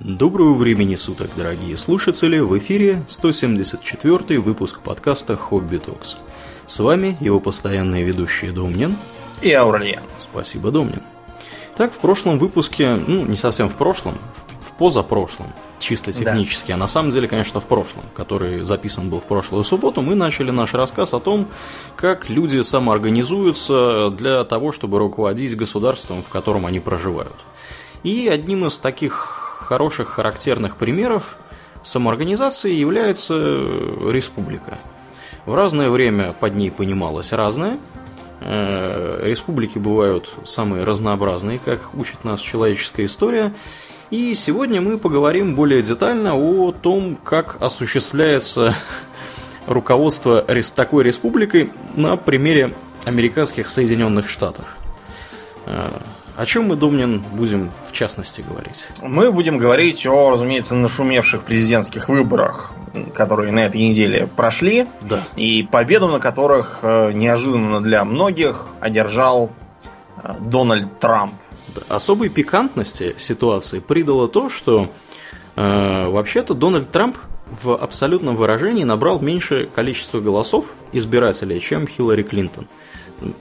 Доброго времени суток, дорогие слушатели! В эфире 174 выпуск подкаста «Хобби Токс». С вами его постоянные ведущие Домнин и Аурельян. Спасибо, Домнин. Так, в прошлом выпуске, ну, не совсем в прошлом, в позапрошлом, чисто технически, да. а на самом деле, конечно, в прошлом, который записан был в прошлую субботу, мы начали наш рассказ о том, как люди самоорганизуются для того, чтобы руководить государством, в котором они проживают. И одним из таких хороших характерных примеров самоорганизации является республика. В разное время под ней понималось разное – Э, республики бывают самые разнообразные, как учит нас человеческая история. И сегодня мы поговорим более детально о том, как осуществляется руководство такой республикой на примере американских Соединенных Штатов. О чем мы, Домнин, будем в частности говорить? Мы будем говорить о, разумеется, нашумевших президентских выборах, которые на этой неделе прошли, да. и победу на которых э, неожиданно для многих одержал э, Дональд Трамп. Особой пикантности ситуации придало то, что э, вообще-то Дональд Трамп в абсолютном выражении набрал меньшее количество голосов избирателей, чем Хиллари Клинтон.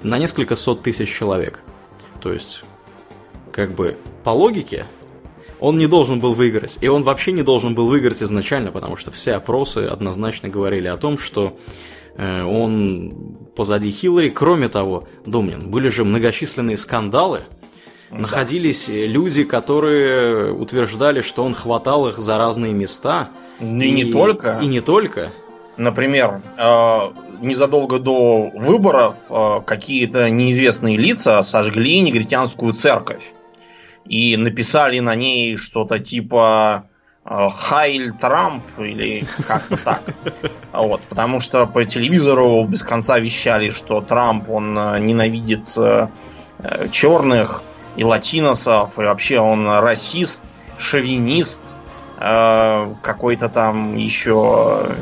На несколько сот тысяч человек. То есть как бы по логике он не должен был выиграть. И он вообще не должен был выиграть изначально, потому что все опросы однозначно говорили о том, что э, он позади Хиллари. Кроме того, Домнин, были же многочисленные скандалы. Да. Находились люди, которые утверждали, что он хватал их за разные места. И, и не только. И не только. Например, э, незадолго до выборов э, какие-то неизвестные лица сожгли негритянскую церковь и написали на ней что-то типа э, Хайль Трамп или как-то так. Вот, потому что по телевизору без конца вещали, что Трамп, он э, ненавидит э, черных и латиносов, и вообще он расист, шовинист, какой-то там еще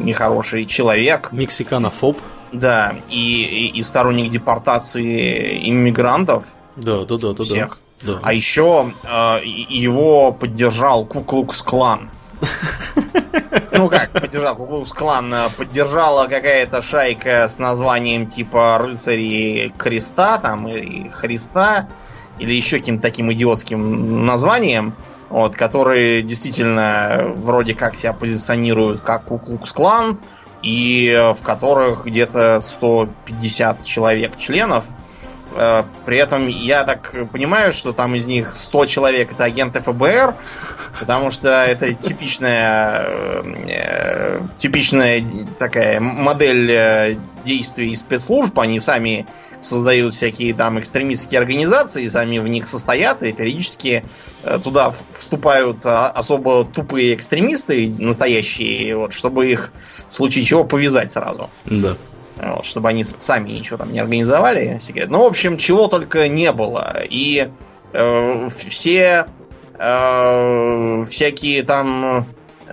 нехороший человек. Мексиканофоб. Да, и, и, и сторонник депортации иммигрантов. Да, да, да, да. Всех. Да. Да. А еще э, его поддержал Куклукс Клан. Ну как, поддержал Куклукс Клан, э, поддержала какая-то шайка с названием типа Рыцари Креста, там, или Христа, или еще каким-то таким идиотским названием, вот, которые действительно вроде как себя позиционируют как Куклукс Клан, и в которых где-то 150 человек членов. Э, при этом я так понимаю, что там из них 100 человек это агенты ФБР, потому что это типичная, э, типичная такая модель э, действий спецслужб. Они сами создают всякие там экстремистские организации, сами в них состоят, и периодически туда вступают а, особо тупые экстремисты, настоящие, вот, чтобы их в случае чего повязать сразу. Да. Вот, чтобы они сами ничего там не организовали. Секрет. Ну, в общем, чего только не было. И э, все э, всякие там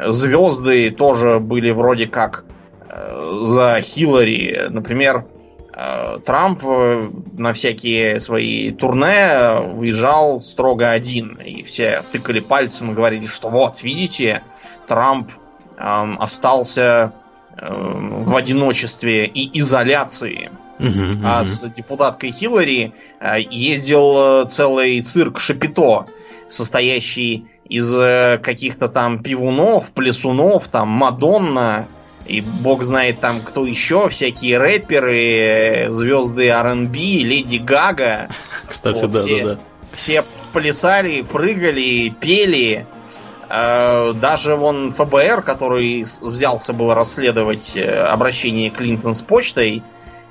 звезды тоже были вроде как э, за Хиллари. Например, э, Трамп э, на всякие свои турне выезжал строго один. И все тыкали пальцем и говорили, что вот, видите, Трамп э, остался в одиночестве и изоляции. Uh-huh, А с депутаткой Хиллари э, ездил э, целый цирк Шапито, состоящий из э, каких-то там пивунов, плесунов, там Мадонна, и бог знает там кто еще, всякие рэперы, звезды R&B, Леди Гага. Кстати, вот, да, все, да, да. Все плясали, прыгали, пели. Э, даже вон ФБР, который взялся был расследовать э, обращение Клинтон с почтой,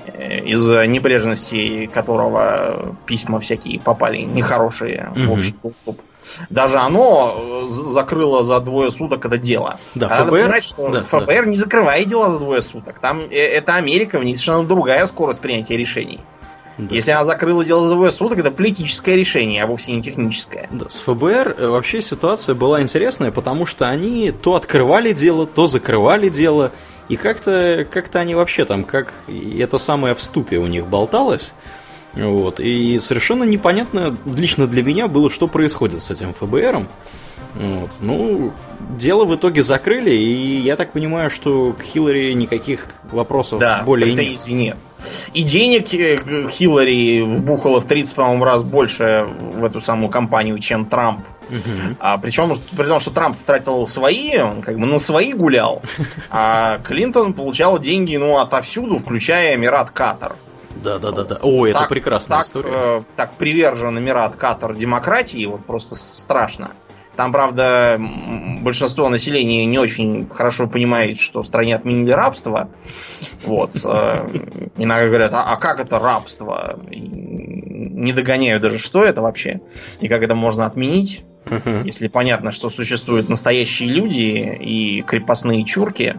э, из-за небрежности которого письма всякие попали нехорошие mm-hmm. в общий доступ. Даже оно закрыло за двое суток это дело. Да, а ФБР, Надо понимать, что да, ФБР да. не закрывает дела за двое суток. Там это Америка, в ней совершенно другая скорость принятия решений. Да. Если она закрыла дело за двое суток, это политическое решение, а вовсе не техническое. Да, с ФБР э, вообще ситуация была интересная, потому что они то открывали дело, то закрывали дело, и как-то как они вообще там, как это самое в ступе у них болталось, Вот. И совершенно непонятно лично для меня было, что происходит с этим ФБРом. Вот. Ну, дело в итоге закрыли, и я так понимаю, что к Хиллари никаких вопросов да, более нет. нет. И денег э, Хиллари вбухала в 30, по-моему, раз больше в эту самую компанию, чем Трамп. Угу. А, причем, при том, что Трамп тратил свои, он как бы на свои гулял, а Клинтон получал деньги ну, отовсюду, включая Эмират Катар. Да, да, да, да. О, это так, прекрасная так, история. Э, так привержен Эмират Катар демократии, вот просто страшно. Там, правда, большинство населения не очень хорошо понимает, что в стране отменили рабство. Вот. Э, иногда говорят, а, а как это рабство? Не догоняю даже, что это вообще. И как это можно отменить. Если понятно, что существуют настоящие люди и крепостные чурки.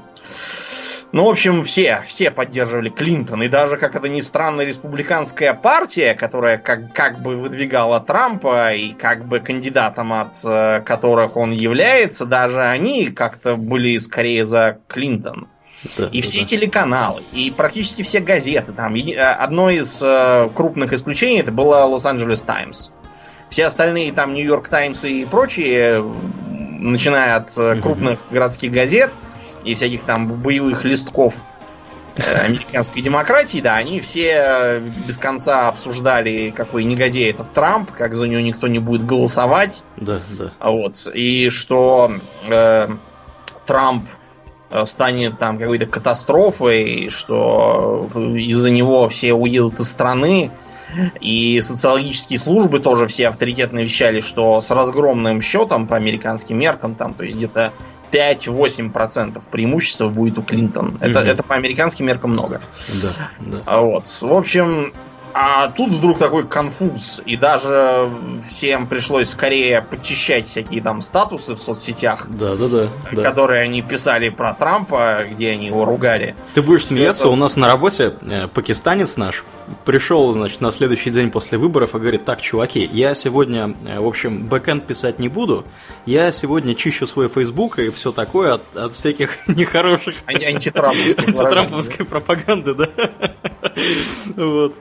Ну, в общем, все, все поддерживали Клинтон. И даже, как это ни странно, республиканская партия, которая как, как бы выдвигала Трампа и как бы кандидатом от э, которых он является, даже они как-то были скорее за Клинтон. Да, и да, все да. телеканалы, и практически все газеты. Там э, одно из э, крупных исключений это было Лос-Анджелес Таймс. Все остальные там Нью-Йорк Таймс и прочие, начиная от крупных городских газет, и всяких там боевых листков э, американской демократии, да, они все без конца обсуждали, какой негодяй этот Трамп, как за него никто не будет голосовать. Да, да. Вот. И что э, Трамп э, станет там какой-то катастрофой, что из-за него все уедут из страны. И социологические службы тоже все авторитетно вещали, что с разгромным счетом по американским меркам, там, то есть где-то 5-8% преимущества будет у Клинтон. Это, угу. это по американским меркам много. Да, да. А вот. В общем, а тут вдруг такой конфуз, и даже всем пришлось скорее подчищать всякие там статусы в соцсетях, да, да, да, которые они писали про Трампа, где они его ругали. Ты будешь смеяться, это... у нас на работе э, пакистанец наш пришел, значит, на следующий день после выборов и говорит, так, чуваки, я сегодня, э, в общем, бэкэнд писать не буду, я сегодня чищу свой фейсбук и все такое от, от всяких нехороших... Антитрамповской пропаганды, да. Вот.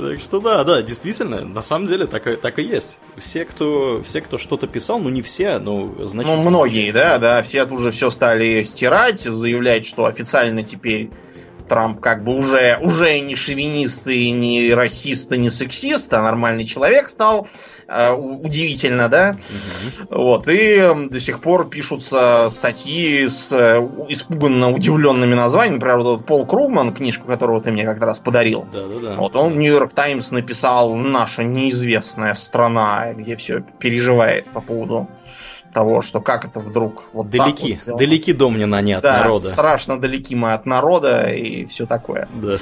Так что да, да, действительно, на самом деле так, так и есть. Все, кто, все, кто что-то писал, ну не все, но значит. Ну, многие, да, да, все тут уже все стали стирать, заявлять, что официально теперь Трамп как бы уже, уже не шовинист и не расист и не сексист, а нормальный человек стал. Э, удивительно, да? Угу. Вот, и до сих пор пишутся статьи с э, испуганно удивленными названиями. Например, вот этот Пол Кругман, книжку которого ты мне как раз подарил. Да, да, да. Вот он в Нью-Йорк Таймс написал «Наша неизвестная страна», где все переживает по поводу того, что как это вдруг вот далеки, вот далеки Домнина они от да, народа. страшно далеки мы от народа и все такое. Да, да.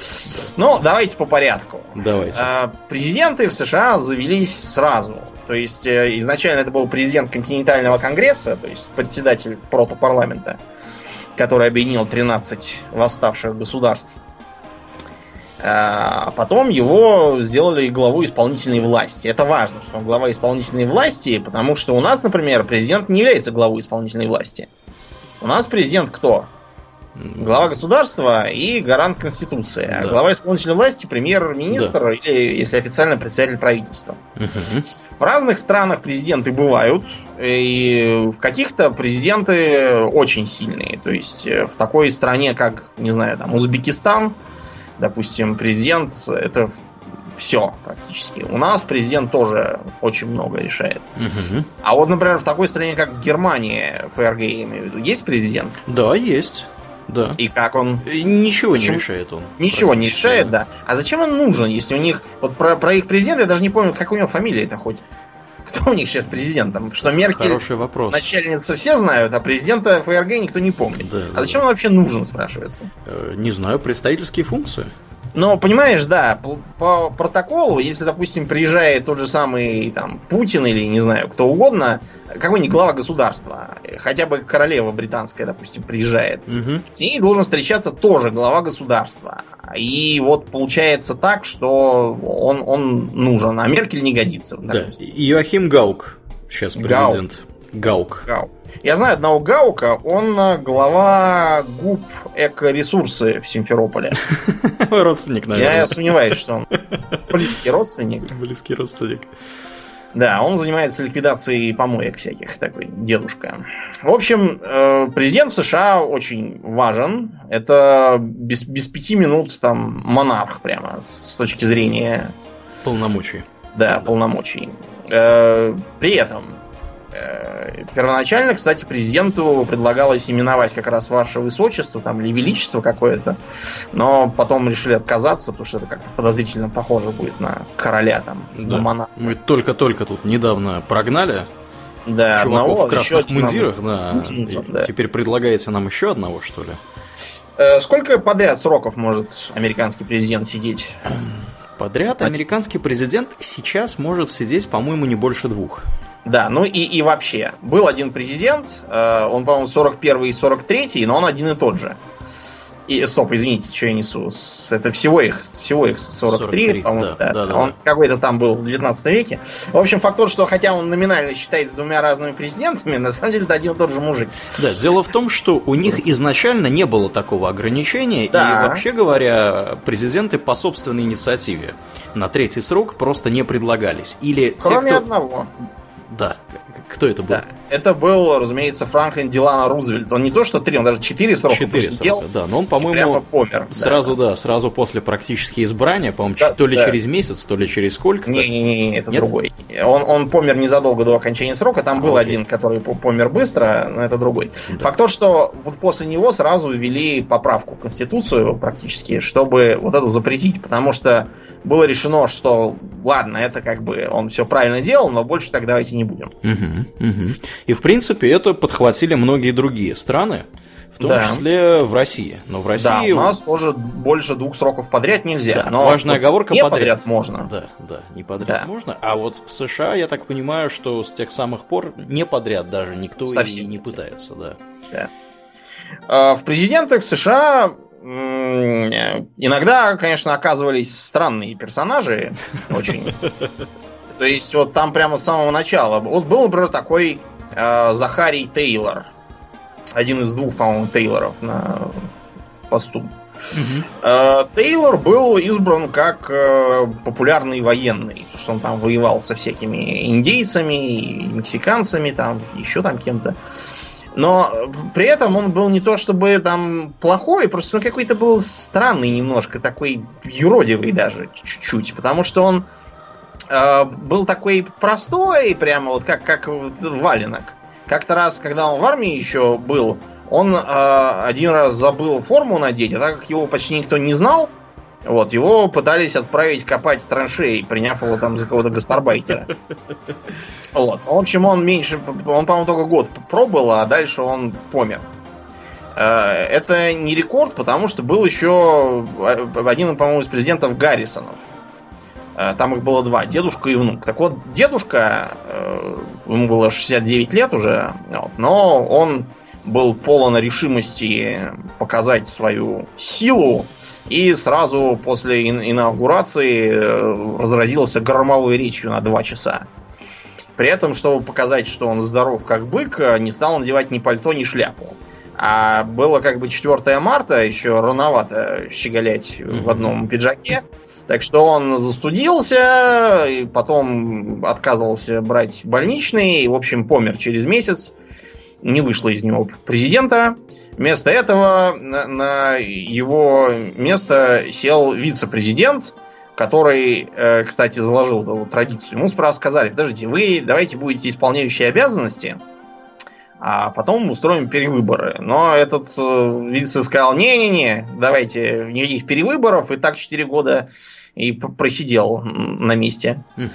Ну, давайте по порядку. Давайте. А, президенты в США завелись сразу. То есть э, изначально это был президент континентального конгресса, то есть председатель протопарламента, который объединил 13 восставших государств. А потом его сделали главой исполнительной власти. Это важно, что он глава исполнительной власти, потому что у нас, например, президент не является главой исполнительной власти. У нас президент кто? Глава государства и гарант Конституции. А да. А глава исполнительной власти премьер-министр да. или, если официально, председатель правительства. Угу. В разных странах президенты бывают, и в каких-то президенты очень сильные. То есть э, в такой стране, как, не знаю, там, Узбекистан, допустим, президент это все практически. У нас президент тоже очень много решает. Угу. А вот, например, в такой стране, как Германия, ФРГ, я имею в виду, есть президент? Да, есть. Да. И как он? Ничего Почему? не решает он. Ничего не решает, да. А зачем он нужен, если у них... Вот про, про их президента я даже не помню, как у него фамилия это хоть. Кто у них сейчас президентом? Что Меркель Хороший вопрос. начальница все знают, а президента ФРГ никто не помнит. Да, а зачем он вообще нужен, спрашивается? Э, не знаю, представительские функции. Но, понимаешь, да, по, по протоколу, если, допустим, приезжает тот же самый там Путин или, не знаю, кто угодно, какой-нибудь глава государства, хотя бы королева британская, допустим, приезжает, угу. с ней должен встречаться тоже глава государства. И вот получается так, что он, он нужен, а Меркель не годится. Да, Иоахим Гаук сейчас президент. Гаук. Гаук. Гаук. Я знаю одного Гаука, он э, глава ГУП Эко-ресурсы в Симферополе. Родственник, наверное. Я сомневаюсь, что он близкий родственник. Близкий родственник. Да, он занимается ликвидацией помоек всяких, такой дедушка. В общем, э, президент США очень важен. Это без, без пяти минут там монарх прямо с точки зрения... Полномочий. Да, полномочий. Э, при этом первоначально, кстати, президенту предлагалось именовать как раз ваше высочество, там, или величество какое-то, но потом решили отказаться, потому что это как-то подозрительно похоже будет на короля, там, да. на монарха. Мы только-только тут недавно прогнали да, чуваков одного, в красных мундирах, да. да. Теперь предлагаете нам еще одного, что ли? Э, сколько подряд сроков может американский президент сидеть? Подряд американский президент сейчас может сидеть, по-моему, не больше двух. Да, ну и, и вообще, был один президент, э, он, по-моему, 41 и 43, но он один и тот же. И, стоп, извините, что я несу. Это всего их, всего их 43, 43 по-моему. Да, да. Да, он да. какой-то там был в 19 веке. В общем, факт тот, что хотя он номинально считается двумя разными президентами, на самом деле это один и тот же мужик. Да, дело в том, что у них изначально не было такого ограничения. Да. И вообще говоря, президенты по собственной инициативе на третий срок просто не предлагались. Или Кроме те, кто... одного. Да. Кто это был? Да. Это был, разумеется, Франклин Дилана Рузвельт. Он не то, что три, он даже четыре срока четыре срока, да. Но он, по-моему, помер. Сразу, да. да, сразу после практически избрания, по-моему, да, то ли да. через месяц, то ли через сколько-то. Не-не-не, это Нет? другой. Он, он помер незадолго до окончания срока. Там а, был окей. один, который помер быстро, но это другой. Да. Факт тот, что вот после него сразу ввели поправку в Конституцию практически, чтобы вот это запретить, потому что было решено, что ладно, это как бы он все правильно делал, но больше так давайте не будем. Угу, угу. И в принципе это подхватили многие другие страны, в том да. числе в России. Но в России да, у нас тоже больше двух сроков подряд нельзя. Да, но важная оговорка не подряд. подряд можно. Да, да, не подряд да. можно. А вот в США я так понимаю, что с тех самых пор не подряд даже никто Совсем и не пытается, да. да. А, в президентах США иногда, конечно, оказывались странные персонажи. Очень. То есть, вот там прямо с самого начала. Вот был, например, такой э, Захарий Тейлор. Один из двух, по-моему, Тейлоров на посту. Угу. Э, Тейлор был избран как э, популярный военный, потому что он там воевал со всякими индейцами, мексиканцами, там еще там кем-то. Э, но при этом он был не то чтобы там плохой, просто он какой-то был странный немножко, такой юродивый даже чуть-чуть, потому что он э, был такой простой, прямо вот как, как валенок. Как-то раз, когда он в армии еще был, он э, один раз забыл форму надеть, а так как его почти никто не знал, вот, его пытались отправить копать траншеи, приняв его там за кого-то гастарбайтера. Вот. В общем, он меньше, он, по-моему, только год пробыл, а дальше он помер. Э, это не рекорд, потому что был еще один, по-моему, из президентов Гаррисонов. Э, там их было два, дедушка и внук. Так вот, дедушка, э, ему было 69 лет уже, но он был полон решимости показать свою силу и сразу после инаугурации э, разразился громовой речью на два часа. При этом, чтобы показать, что он здоров как бык, э, не стал надевать ни пальто, ни шляпу. А было как бы 4 марта, еще рановато щеголять в одном пиджаке. Так что он застудился, и потом отказывался брать больничный, и, в общем, помер через месяц. Не вышло из него президента. Вместо этого на, его место сел вице-президент, который, э, кстати, заложил эту традицию. Ему справа сказали, подождите, вы давайте будете исполняющие обязанности, а потом устроим перевыборы. Но этот э, вице сказал, не-не-не, давайте никаких перевыборов, и так 4 года и просидел на месте. Угу.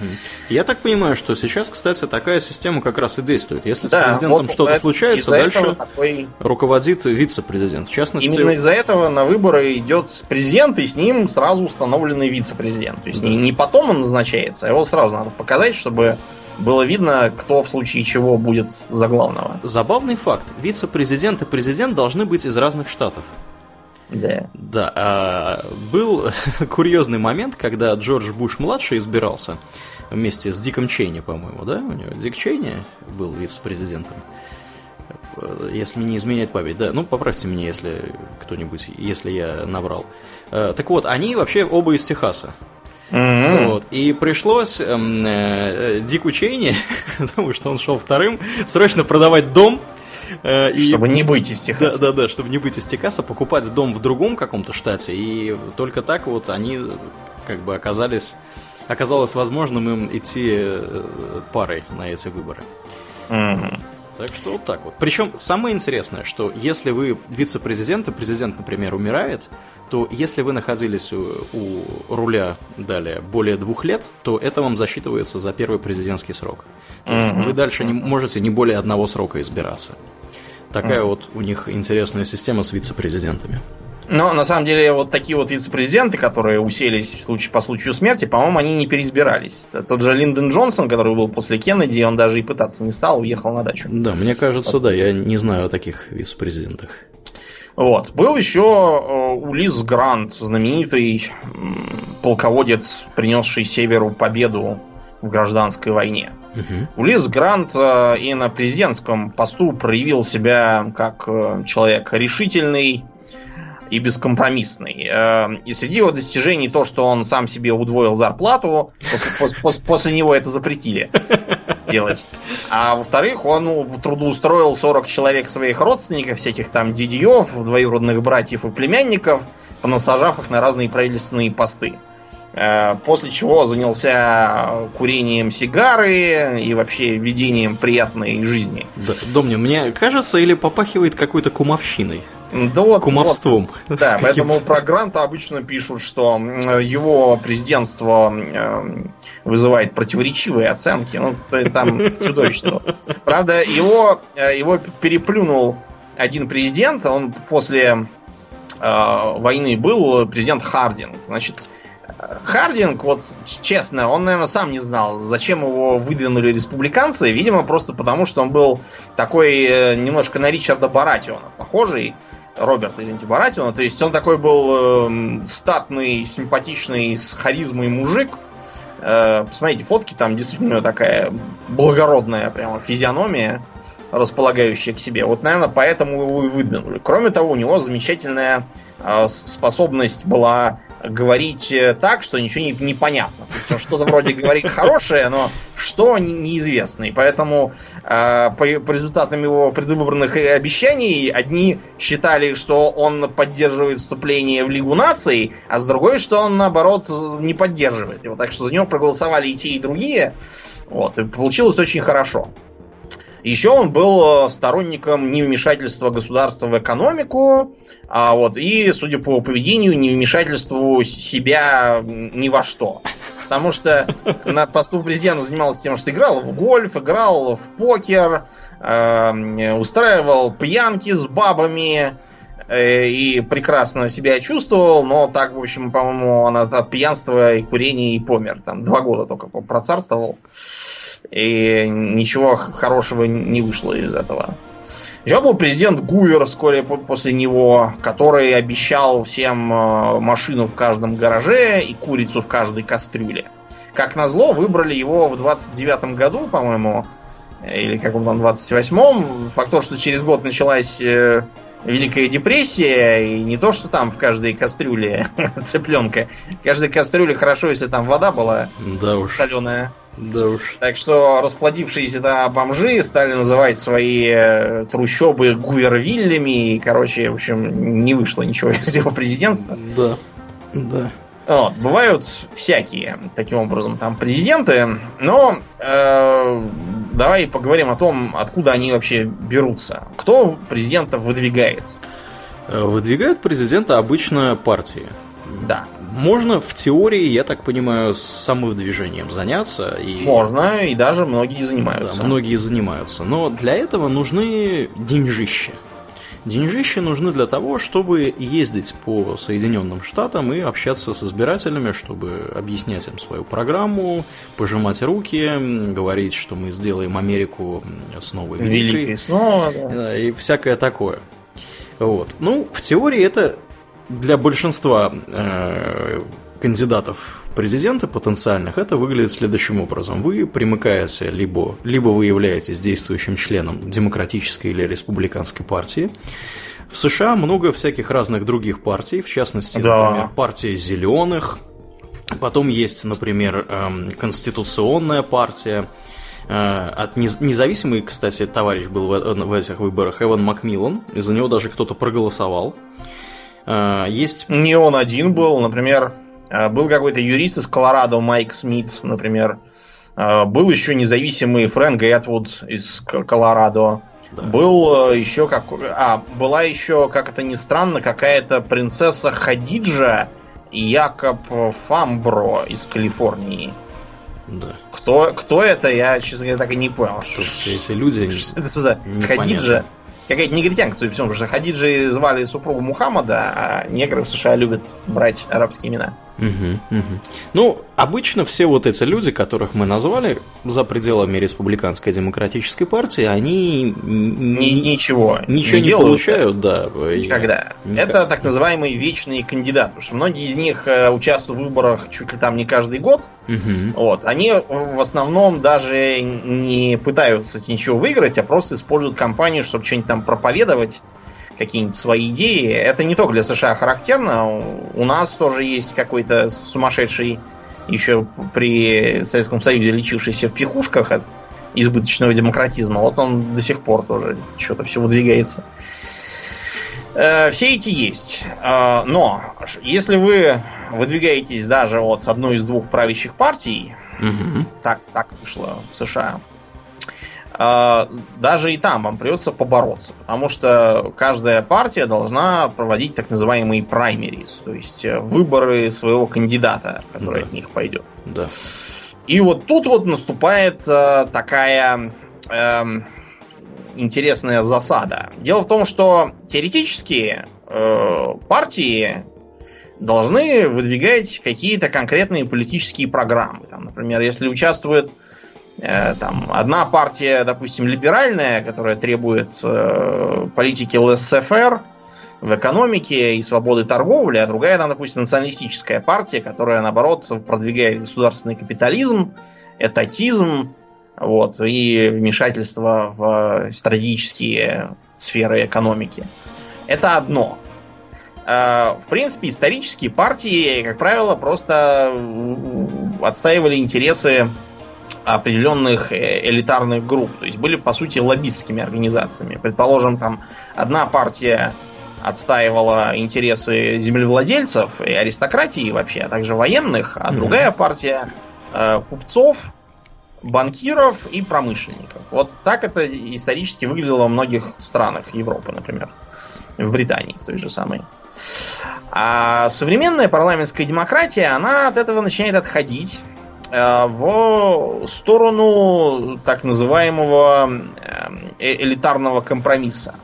Я так понимаю, что сейчас, кстати, такая система как раз и действует. Если да, с президентом вот что-то случается, дальше такой... руководит вице-президент. В частности... Именно из-за этого на выборы идет президент, и с ним сразу установленный вице-президент. То есть да. не, не потом он назначается, а его сразу надо показать, чтобы было видно, кто в случае чего будет за главного. Забавный факт. Вице-президент и президент должны быть из разных штатов. Да. Да. А, был курьезный момент, когда Джордж Буш младший избирался. вместе с Диком Чейни, по-моему, да? У него Дик Чейни был вице-президентом. Если мне не изменяет память, да, ну поправьте меня, если кто-нибудь, если я наврал. Так вот, они вообще оба из Техаса. Mm-hmm. Вот. И пришлось эм, э, Дику Чейни, потому что он шел вторым, срочно продавать дом. Э, чтобы и, не быть из Техаса. Да, да, да, чтобы не быть из Техаса, покупать дом в другом каком-то штате. И только так вот они как бы оказались, оказалось возможным им идти э, парой на эти выборы. Mm-hmm. Так что вот так вот. Причем самое интересное, что если вы вице-президент, и президент, например, умирает, то если вы находились у, у руля далее более двух лет, то это вам засчитывается за первый президентский срок. То есть mm-hmm. вы дальше не можете не более одного срока избираться. Такая mm-hmm. вот у них интересная система с вице-президентами. Но на самом деле вот такие вот вице-президенты, которые уселись случае, по случаю смерти, по-моему, они не переизбирались. Тот же Линдон Джонсон, который был после Кеннеди, он даже и пытаться не стал, уехал на дачу. Да, мне кажется, вот. да, я не знаю о таких вице-президентах. Вот. Был еще э, Улис Грант, знаменитый полководец, принесший Северу победу в гражданской войне. Угу. Улис Грант э, и на президентском посту проявил себя как э, человек решительный, и бескомпромиссный. Эм, и среди его достижений то, что он сам себе удвоил зарплату, после, него это запретили делать. А во-вторых, он трудоустроил 40 человек своих родственников, всяких там дядьев, двоюродных братьев и племянников, понасажав их на разные правительственные посты. Э, после чего занялся курением сигары и вообще ведением приятной жизни. Да, Домнин, мне кажется, или попахивает какой-то кумовщиной? Да вот, Кумовством. Вот, да, поэтому про Гранта обычно пишут, что его президентство э, вызывает противоречивые оценки. Ну, там чудовищно. Правда, его, э, его переплюнул один президент. Он после э, войны был президент Хардинг. Значит, Хардинг, вот честно, он, наверное, сам не знал, зачем его выдвинули республиканцы. Видимо, просто потому, что он был такой немножко на Ричарда Баратиона похожий. Роберт, извините, Баратиона. То есть он такой был э, статный, симпатичный, с харизмой мужик. Э, посмотрите, фотки там действительно такая благородная прямо физиономия, располагающая к себе. Вот, наверное, поэтому его и выдвинули. Кроме того, у него замечательная э, способность была говорить э, так, что ничего не, не понятно. Он что-то вроде говорит хорошее, но что неизвестно. И поэтому э, по, по результатам его предвыборных обещаний одни считали, что он поддерживает вступление в Лигу наций, а с другой, что он наоборот не поддерживает его. Так что за него проголосовали и те, и другие. Вот, и получилось очень хорошо. Еще он был сторонником невмешательства государства в экономику, а вот, и, судя по поведению, невмешательству себя ни во что. Потому что на посту президента занимался тем, что играл в гольф, играл в покер, э, устраивал пьянки с бабами э, и прекрасно себя чувствовал, но так, в общем, по-моему, он от, от пьянства и курения и помер. Там два года только процарствовал. И ничего хорошего не вышло из этого. Еще был президент Гувер вскоре после него, который обещал всем э, машину в каждом гараже и курицу в каждой кастрюле. Как назло, выбрали его в 29-м году, по-моему, или как он там, 28-м. Факт то, что через год началась э, Великая депрессия, и не то, что там в каждой кастрюле цыпленка. В каждой кастрюле хорошо, если там вода была да уж. соленая. Да уж. Так что расплодившиеся да, бомжи стали называть свои э, трущобы гувервиллями. И, короче, в общем, не вышло ничего из его президентства. Да. Да. Вот, бывают всякие, таким образом, там президенты, но э, давай поговорим о том, откуда они вообще берутся. Кто президентов выдвигает? Э, выдвигают президента обычно партии. Да. Можно в теории, я так понимаю, с самовыдвижением заняться. И... Можно, и даже многие занимаются. Да, многие занимаются. Но для этого нужны деньжища. Деньжища нужны для того, чтобы ездить по Соединенным Штатам и общаться с избирателями, чтобы объяснять им свою программу, пожимать руки, говорить, что мы сделаем Америку снова великой. Великой снова, да. И всякое такое. Вот. Ну, в теории это для большинства э, кандидатов президента потенциальных, это выглядит следующим образом. Вы примыкаете, либо, либо вы являетесь действующим членом демократической или республиканской партии. В США много всяких разных других партий, в частности, да. например, партия зеленых, потом есть, например, эм, конституционная партия, Э, от независимый, кстати, товарищ был в этих выборах, Эван Макмиллан, и за него даже кто-то проголосовал. Э, есть... Не он один был, например, был какой-то юрист из Колорадо, Майк Смит, например. Был еще независимый Фрэнк Этвуд из Колорадо. Да. Был еще как... А, была еще, как это ни странно, какая-то принцесса Хадиджа Якоб Фамбро из Калифорнии. Да. Кто, кто это, я, честно говоря, так и не понял. Что все эти люди... Что это за Хадиджа? Какая-то негритянка, судя по всему, потому что Хадиджи звали супругу Мухаммада, а негры в США любят брать арабские имена. Угу, угу. Ну, обычно все вот эти люди, которых мы назвали за пределами республиканской демократической партии, они Ни, ничего, ничего не, не получают, да. Никогда. Никак. Это так называемые вечные кандидаты, потому что многие из них э, участвуют в выборах чуть ли там не каждый год. Угу. Вот. Они в основном даже не пытаются ничего выиграть, а просто используют кампанию, чтобы что-нибудь там проповедовать какие-нибудь свои идеи. Это не только для США характерно. У нас тоже есть какой-то сумасшедший еще при Советском Союзе лечившийся в пихушках от избыточного демократизма. Вот он до сих пор тоже что-то все выдвигается. Э, все эти есть. Э, но если вы выдвигаетесь даже от одной из двух правящих партий, угу. так, так вышло в США, даже и там вам придется побороться, потому что каждая партия должна проводить так называемые праймерис, то есть э, выборы своего кандидата, который да. от них пойдет. Да. И вот тут вот наступает э, такая э, интересная засада. Дело в том, что теоретически э, партии должны выдвигать какие-то конкретные политические программы. Там, например, если участвует Э, там одна партия, допустим, либеральная, которая требует э, политики ЛСФР в экономике и свободы торговли, а другая, там, допустим, националистическая партия, которая, наоборот, продвигает государственный капитализм, этатизм, вот, и вмешательство в стратегические сферы экономики. Это одно. Э, в принципе, исторические партии, как правило, просто отстаивали интересы определенных э, элитарных групп. То есть были, по сути, лоббистскими организациями. Предположим, там одна партия отстаивала интересы землевладельцев и аристократии вообще, а также военных, а mm-hmm. другая партия э, купцов, банкиров и промышленников. Вот так это исторически выглядело во многих странах Европы, например. В Британии, в той же самой. А современная парламентская демократия, она от этого начинает отходить в сторону так называемого э, элитарного компромисса.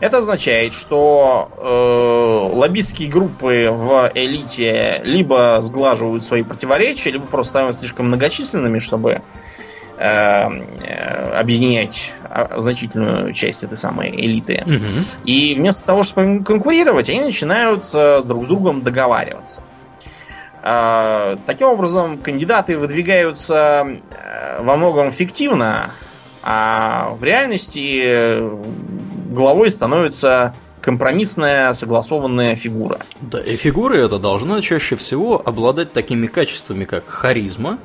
Это означает, что э, лоббистские группы в элите либо сглаживают свои противоречия, либо просто становятся слишком многочисленными, чтобы э, э объединять а, значительную часть этой самой элиты. Угу. И вместо того, чтобы конкурировать, они начинают друг с другом договариваться. А, таким образом, кандидаты выдвигаются э, во многом фиктивно, а в реальности э, главой становится компромиссная согласованная фигура. Да, и фигура эта должна чаще всего обладать такими качествами, как харизма,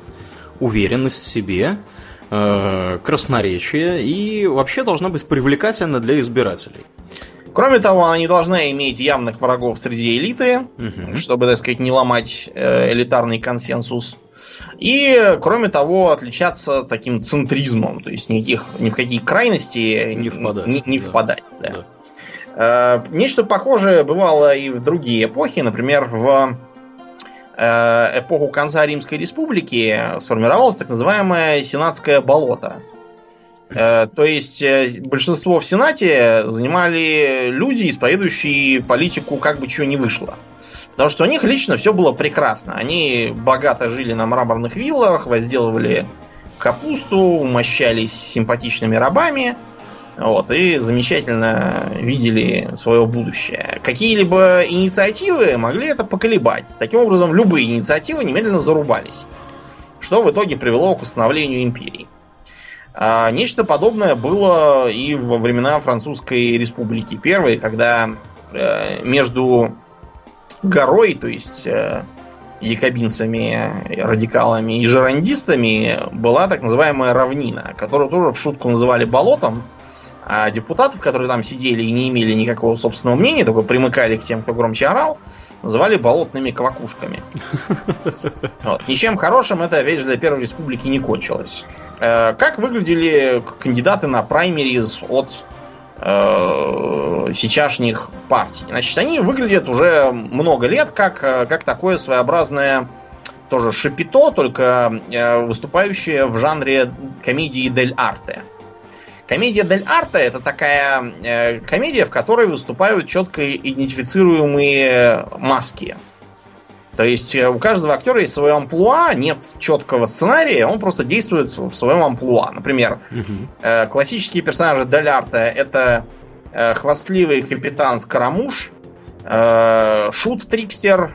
уверенность в себе, э, красноречие и вообще должна быть привлекательна для избирателей. Кроме того, она не должна иметь явных врагов среди элиты, угу. чтобы, так сказать, не ломать э, элитарный консенсус. И, кроме того, отличаться таким центризмом, то есть никаких, ни в какие крайности не впадать. Не, не да. впадать да. Да. Э, нечто похожее бывало и в другие эпохи. Например, в э, эпоху конца Римской Республики сформировалось так называемое Сенатское болото. Э, то есть э, большинство в Сенате занимали люди, исповедующие политику как бы чего не вышло. Потому что у них лично все было прекрасно. Они богато жили на мраморных виллах, возделывали капусту, умощались симпатичными рабами. Вот, и замечательно видели свое будущее. Какие-либо инициативы могли это поколебать. Таким образом, любые инициативы немедленно зарубались. Что в итоге привело к установлению империи. А, нечто подобное было и во времена Французской Республики Первой, когда э, между горой, то есть э, якобинцами, радикалами и жерандистами была так называемая равнина, которую тоже в шутку называли болотом, а депутатов, которые там сидели и не имели никакого собственного мнения, только примыкали к тем, кто громче орал, называли болотными квакушками. Вот. Ничем хорошим это, же, для Первой Республики не кончилось. Э, как выглядели кандидаты на праймериз от э, сейчасшних партий? Значит, они выглядят уже много лет как, э, как такое своеобразное тоже шапито, только э, выступающее в жанре комедии дель арте. Комедия дель арте это такая э, комедия, в которой выступают четко идентифицируемые маски. То есть э, у каждого актера есть свое амплуа, нет четкого сценария, он просто действует в своем амплуа. Например, угу. классические персонажи Дель Арте это э, хвастливый капитан Скоромуш, Шут Трикстер,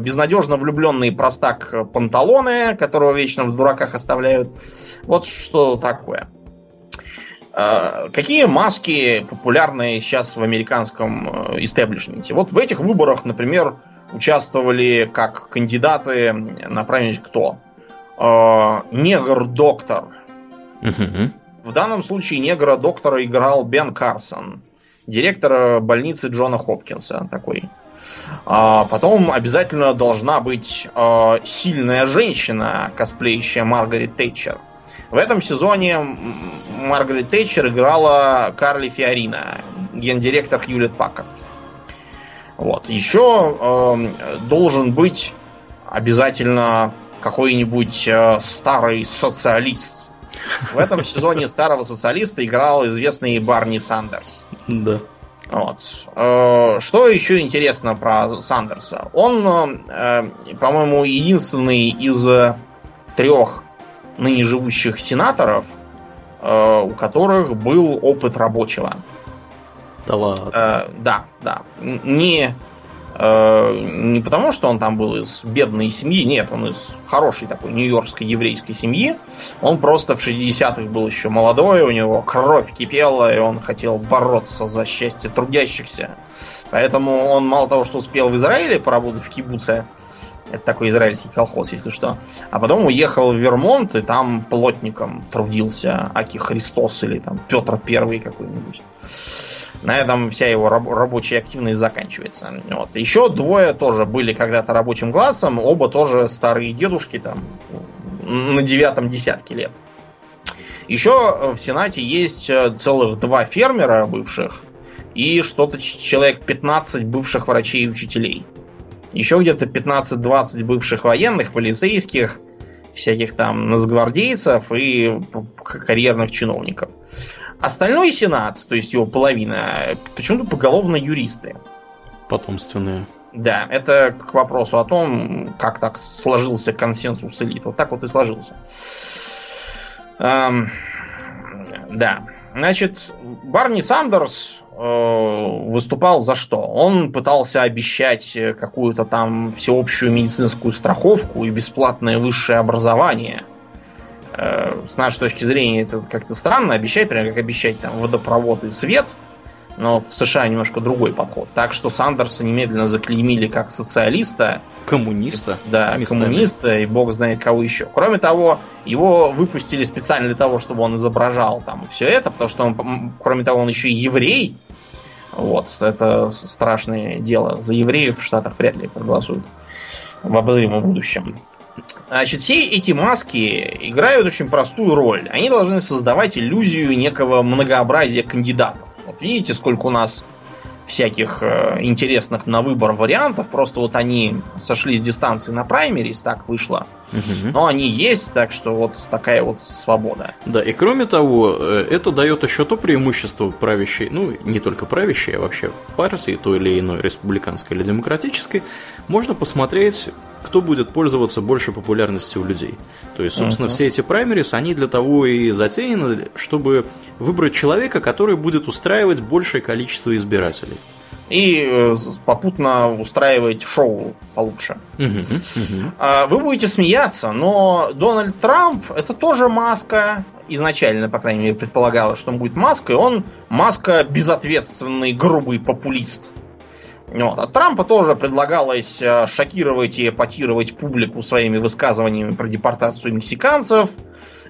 безнадежно влюбленный простак Панталоны, которого вечно в дураках оставляют. Вот что такое. А, какие маски популярны сейчас в американском э, истеблишменте? Вот в этих выборах, например, участвовали как кандидаты на правильность кто? А, негр-доктор. В данном случае негра-доктора играл Бен Карсон, директор больницы Джона Хопкинса такой. А потом обязательно должна быть э, сильная женщина, косплеящая Маргарет Тэтчер. В этом сезоне Маргарет Тэтчер играла Карли Фиорина, гендиректор Хьюлет Паккарт. Вот. Еще э, должен быть обязательно какой-нибудь э, старый социалист. В этом сезоне старого социалиста играл известный Барни Сандерс. Да. Вот. Э, что еще интересно про Сандерса? Он, э, по-моему, единственный из трех ныне живущих сенаторов, э, у которых был опыт рабочего. Да ладно. Э, да, да. Не, э, не потому, что он там был из бедной семьи, нет, он из хорошей такой нью-йоркской еврейской семьи. Он просто в 60-х был еще молодой, у него кровь кипела, и он хотел бороться за счастье трудящихся. Поэтому он мало того, что успел в Израиле поработать в кибуце, это такой израильский колхоз, если что. А потом уехал в Вермонт и там плотником трудился Аки Христос или там Петр Первый какой-нибудь. На этом вся его раб- рабочая активность заканчивается. Вот. Еще двое тоже были когда-то рабочим классом, оба тоже старые дедушки там на девятом десятке лет. Еще в Сенате есть э, целых два фермера бывших и что-то человек 15 бывших врачей и учителей еще где-то 15-20 бывших военных, полицейских, всяких там нацгвардейцев и карьерных чиновников. Остальной сенат, то есть его половина, почему-то поголовно юристы. Потомственные. Да, это к вопросу о том, как так сложился консенсус элит. Вот так вот и сложился. Эм, да. Значит, Барни Сандерс выступал за что? Он пытался обещать э, какую-то там всеобщую медицинскую страховку и бесплатное высшее образование. Э, с нашей точки зрения это как-то странно обещать, прям как обещать там водопровод и свет – но в США немножко другой подход. Так что Сандерса немедленно заклеймили как социалиста. Коммуниста. Да, местами. коммуниста и бог знает кого еще. Кроме того, его выпустили специально для того, чтобы он изображал там все это, потому что он, кроме того, он еще и еврей. Вот, это страшное дело. За евреев в Штатах вряд ли проголосуют в обозримом будущем. Значит, все эти маски играют очень простую роль. Они должны создавать иллюзию некого многообразия кандидатов. Вот видите, сколько у нас всяких э, интересных на выбор вариантов. Просто вот они сошли с дистанции на праймерис, так вышло. Угу. Но они есть, так что вот такая вот свобода. Да, и кроме того, э, это дает еще то преимущество правящей, ну, не только правящей, а вообще партии, той или иной республиканской или демократической, можно посмотреть кто будет пользоваться больше популярностью у людей. То есть, собственно, uh-huh. все эти праймерис, они для того и затеяны, чтобы выбрать человека, который будет устраивать большее количество избирателей и э, попутно устраивать шоу получше. А, вы будете смеяться, но Дональд Трамп это тоже маска. Изначально, по крайней мере, предполагалось, что он будет маской. Он маска безответственный, грубый популист. Вот. А Трампа тоже предлагалось э, шокировать и эпатировать публику своими высказываниями про депортацию мексиканцев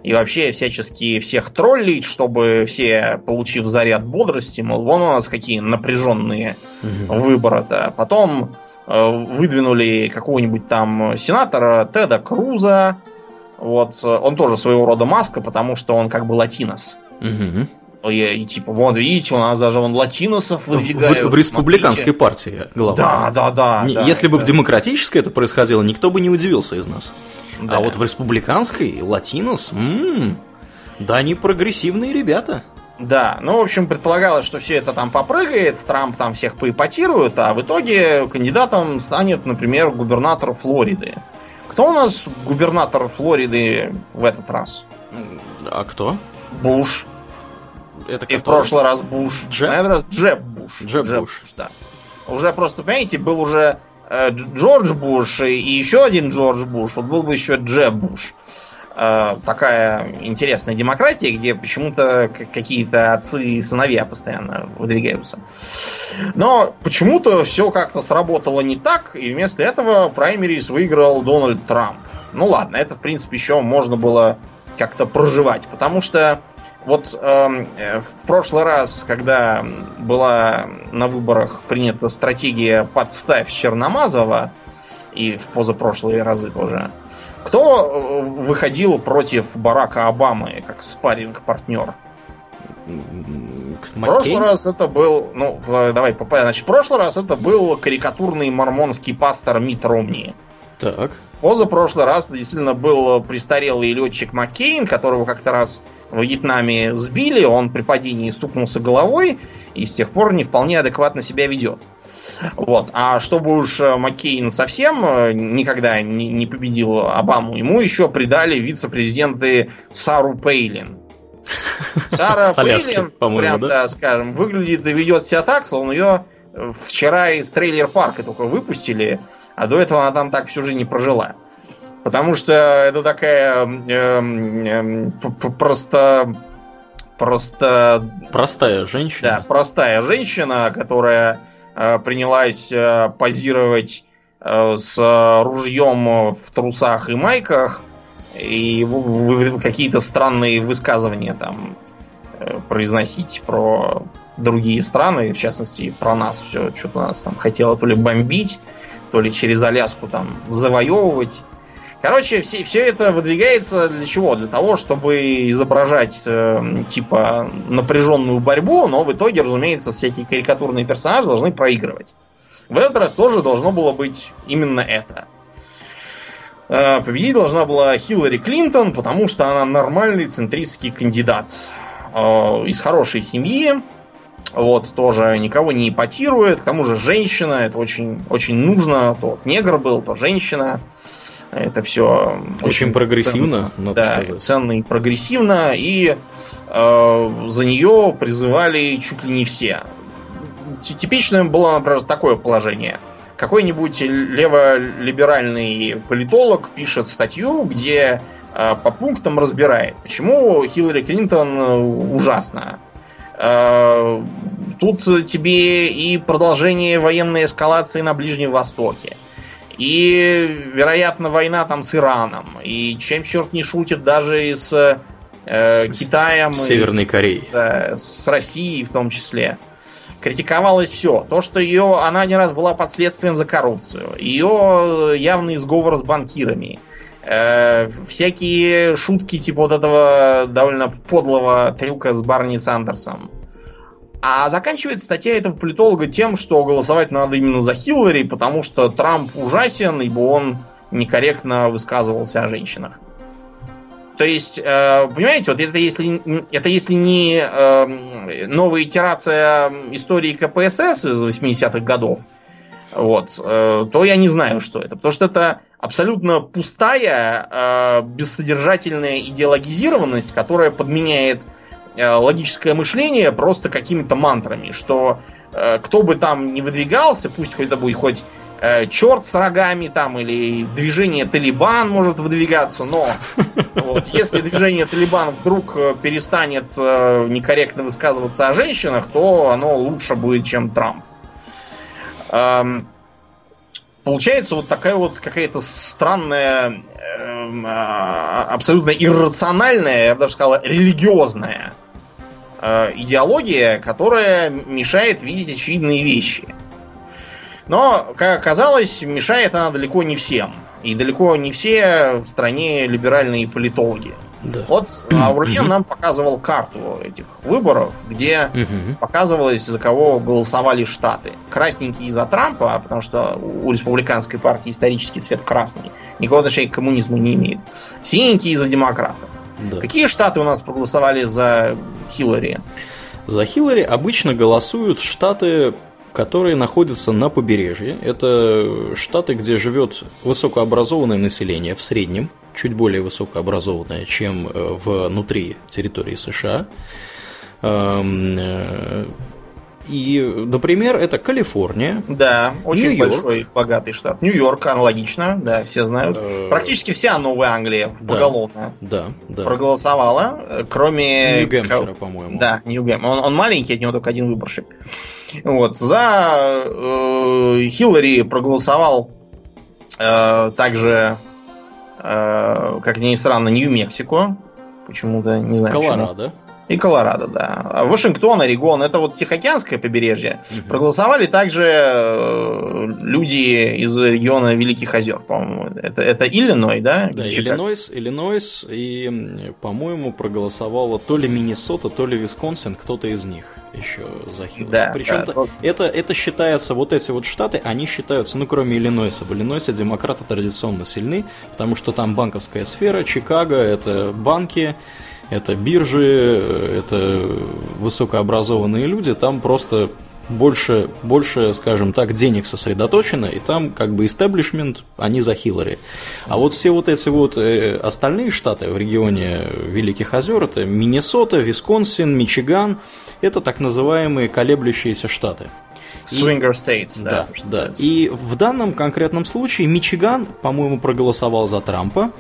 и вообще всячески всех троллить, чтобы все, получив заряд бодрости, мол, вон у нас какие напряженные угу. выборы-то. Потом э, выдвинули какого-нибудь там сенатора Теда Круза. Вот, он тоже своего рода маска, потому что он как бы латинос. Угу. И, и типа, вот видите, у нас даже вон латиносов выдвигают. В, в республиканской смотрите. партии, главное. Да, да, да. Не, да если да. бы в демократической это происходило, никто бы не удивился из нас. Да. А вот в республиканской латинос, м-м, да, они прогрессивные ребята. Да, ну, в общем, предполагалось, что все это там попрыгает, Трамп там всех поипотирует, а в итоге кандидатом станет, например, губернатор Флориды. Кто у нас губернатор Флориды в этот раз? А кто? Буш. Это И в прошлый раз Буш. Джеб? На этот раз Джеб Буш. Джеб, Джеб Буш. Буш, да. Уже просто, понимаете, был уже э, Джордж Буш и еще один Джордж Буш. Вот был бы еще Джеб Буш. Э, такая интересная демократия, где почему-то какие-то отцы и сыновья постоянно выдвигаются. Но почему-то все как-то сработало не так, и вместо этого праймерис выиграл Дональд Трамп. Ну ладно, это в принципе еще можно было как-то проживать, потому что вот эм, э, в прошлый раз, когда была на выборах принята стратегия «подставь Черномазова», и в позапрошлые разы тоже, кто э, выходил против Барака Обамы как спарринг партнер В прошлый раз это был, ну, давай по Значит, в прошлый раз это был карикатурный мормонский пастор Мит Ромни. Так. Позапрошлый раз действительно был престарелый летчик Маккейн, которого как-то раз в Вьетнаме сбили, он при падении стукнулся головой и с тех пор не вполне адекватно себя ведет. Вот. А чтобы уж Маккейн совсем э, никогда не победил Обаму, ему еще придали вице-президенты Сару Пейлин. Сара Пейлин, прям, да? да, скажем, выглядит и ведет себя так, словно ее вчера из трейлер-парка только выпустили, а до этого она там так всю жизнь не прожила. Потому что это такая э, э, просто просто простая женщина. Да, простая женщина, которая э, принялась э, позировать э, с ружьем в трусах и майках и какие-то странные высказывания там э, произносить про другие страны, в частности про нас все что-то нас там хотела то ли бомбить, то ли через Аляску там завоевывать. Короче, все, все это выдвигается для чего? Для того, чтобы изображать э, типа напряженную борьбу, но в итоге, разумеется, всякие карикатурные персонажи должны проигрывать. В этот раз тоже должно было быть именно это. Э, победить должна была Хиллари Клинтон, потому что она нормальный центристский кандидат э, из хорошей семьи, вот, тоже никого не ипотирует, к тому же женщина, это очень, очень нужно, то вот негр был, то женщина. Это все очень, очень прогрессивно, ценно, надо да, сказать. ценно и прогрессивно, и э, за нее призывали чуть ли не все. Типичным было, например, такое положение. Какой-нибудь леволиберальный политолог пишет статью, где э, по пунктам разбирает, почему Хиллари Клинтон ужасна. Э, тут тебе и продолжение военной эскалации на Ближнем Востоке и, вероятно, война там с Ираном. И чем черт не шутит, даже и с э, Китаем. С Северной Кореей. Да, с Россией в том числе. Критиковалось все. То, что ее, она не раз была под следствием за коррупцию. Ее явный сговор с банкирами. Э, всякие шутки типа вот этого довольно подлого трюка с Барни Сандерсом. А заканчивается статья этого политолога тем, что голосовать надо именно за Хиллари, потому что Трамп ужасен, ибо он некорректно высказывался о женщинах. То есть, э, понимаете, вот это если, это если не э, новая итерация истории КПСС из 80-х годов, вот, э, то я не знаю, что это. Потому что это абсолютно пустая, э, бессодержательная идеологизированность, которая подменяет э, логическое мышление просто какими-то мантрами, что э, кто бы там не выдвигался, пусть хоть это будет хоть черт с рогами там или движение Талибан может выдвигаться, но вот, если движение Талибан вдруг перестанет э, некорректно высказываться о женщинах, то оно лучше будет, чем Трамп. Эм, получается вот такая вот какая-то странная, эм, а, абсолютно иррациональная, я бы даже сказал, религиозная э, идеология, которая мешает видеть очевидные вещи. Но, как оказалось, мешает она далеко не всем. И далеко не все в стране либеральные политологи. Да. Вот Аурлен нам показывал карту этих выборов, где показывалось, за кого голосовали штаты. Красненькие за Трампа, потому что у республиканской партии исторический цвет красный. Никакого отношения к коммунизму не имеет. Синенькие за демократов. Да. Какие штаты у нас проголосовали за Хиллари? За Хиллари обычно голосуют штаты которые находятся на побережье. Это штаты, где живет высокообразованное население в среднем, чуть более высокообразованное, чем э, внутри территории США. Эм, э, и, например, это Калифорния. Да, очень большой, богатый штат. Нью-Йорк аналогично, да, все знают. Э, Практически вся Новая Англия поголовно да, да, проголосовала, кроме... Нью-Гэмпшира, по-моему. Да, Нью-Гэм. Он, он маленький, от него только один выборщик. Вот. За э, Хиллари проголосовал э, также, как ни странно, Нью-Мексико. Почему-то, не знаю Колорадо. Почему. И Колорадо, да. Вашингтон, Орегон, это вот Тихоокеанское побережье. Угу. Проголосовали также э, люди из региона Великих озер, по-моему. Это, это Иллиной, да? Да, Иллинойс, Иллинойс, и, по-моему, проголосовало то ли Миннесота, то ли Висконсин, кто-то из них еще за Хиллари. Да, Причем да. Это, это считается, вот эти вот штаты, они считаются, ну, кроме Иллинойса, в Иллинойсе демократы традиционно сильны, потому что там банковская сфера, Чикаго, это банки, это биржи, это высокообразованные люди, там просто больше, больше, скажем так, денег сосредоточено, и там как бы истеблишмент, они за Хиллари. А вот все вот эти вот э, остальные штаты в регионе Великих озер, это Миннесота, Висконсин, Мичиган, это так называемые колеблющиеся штаты. Swinger States, да. Да, да. И в данном конкретном случае Мичиган, по-моему, проголосовал за Трампа,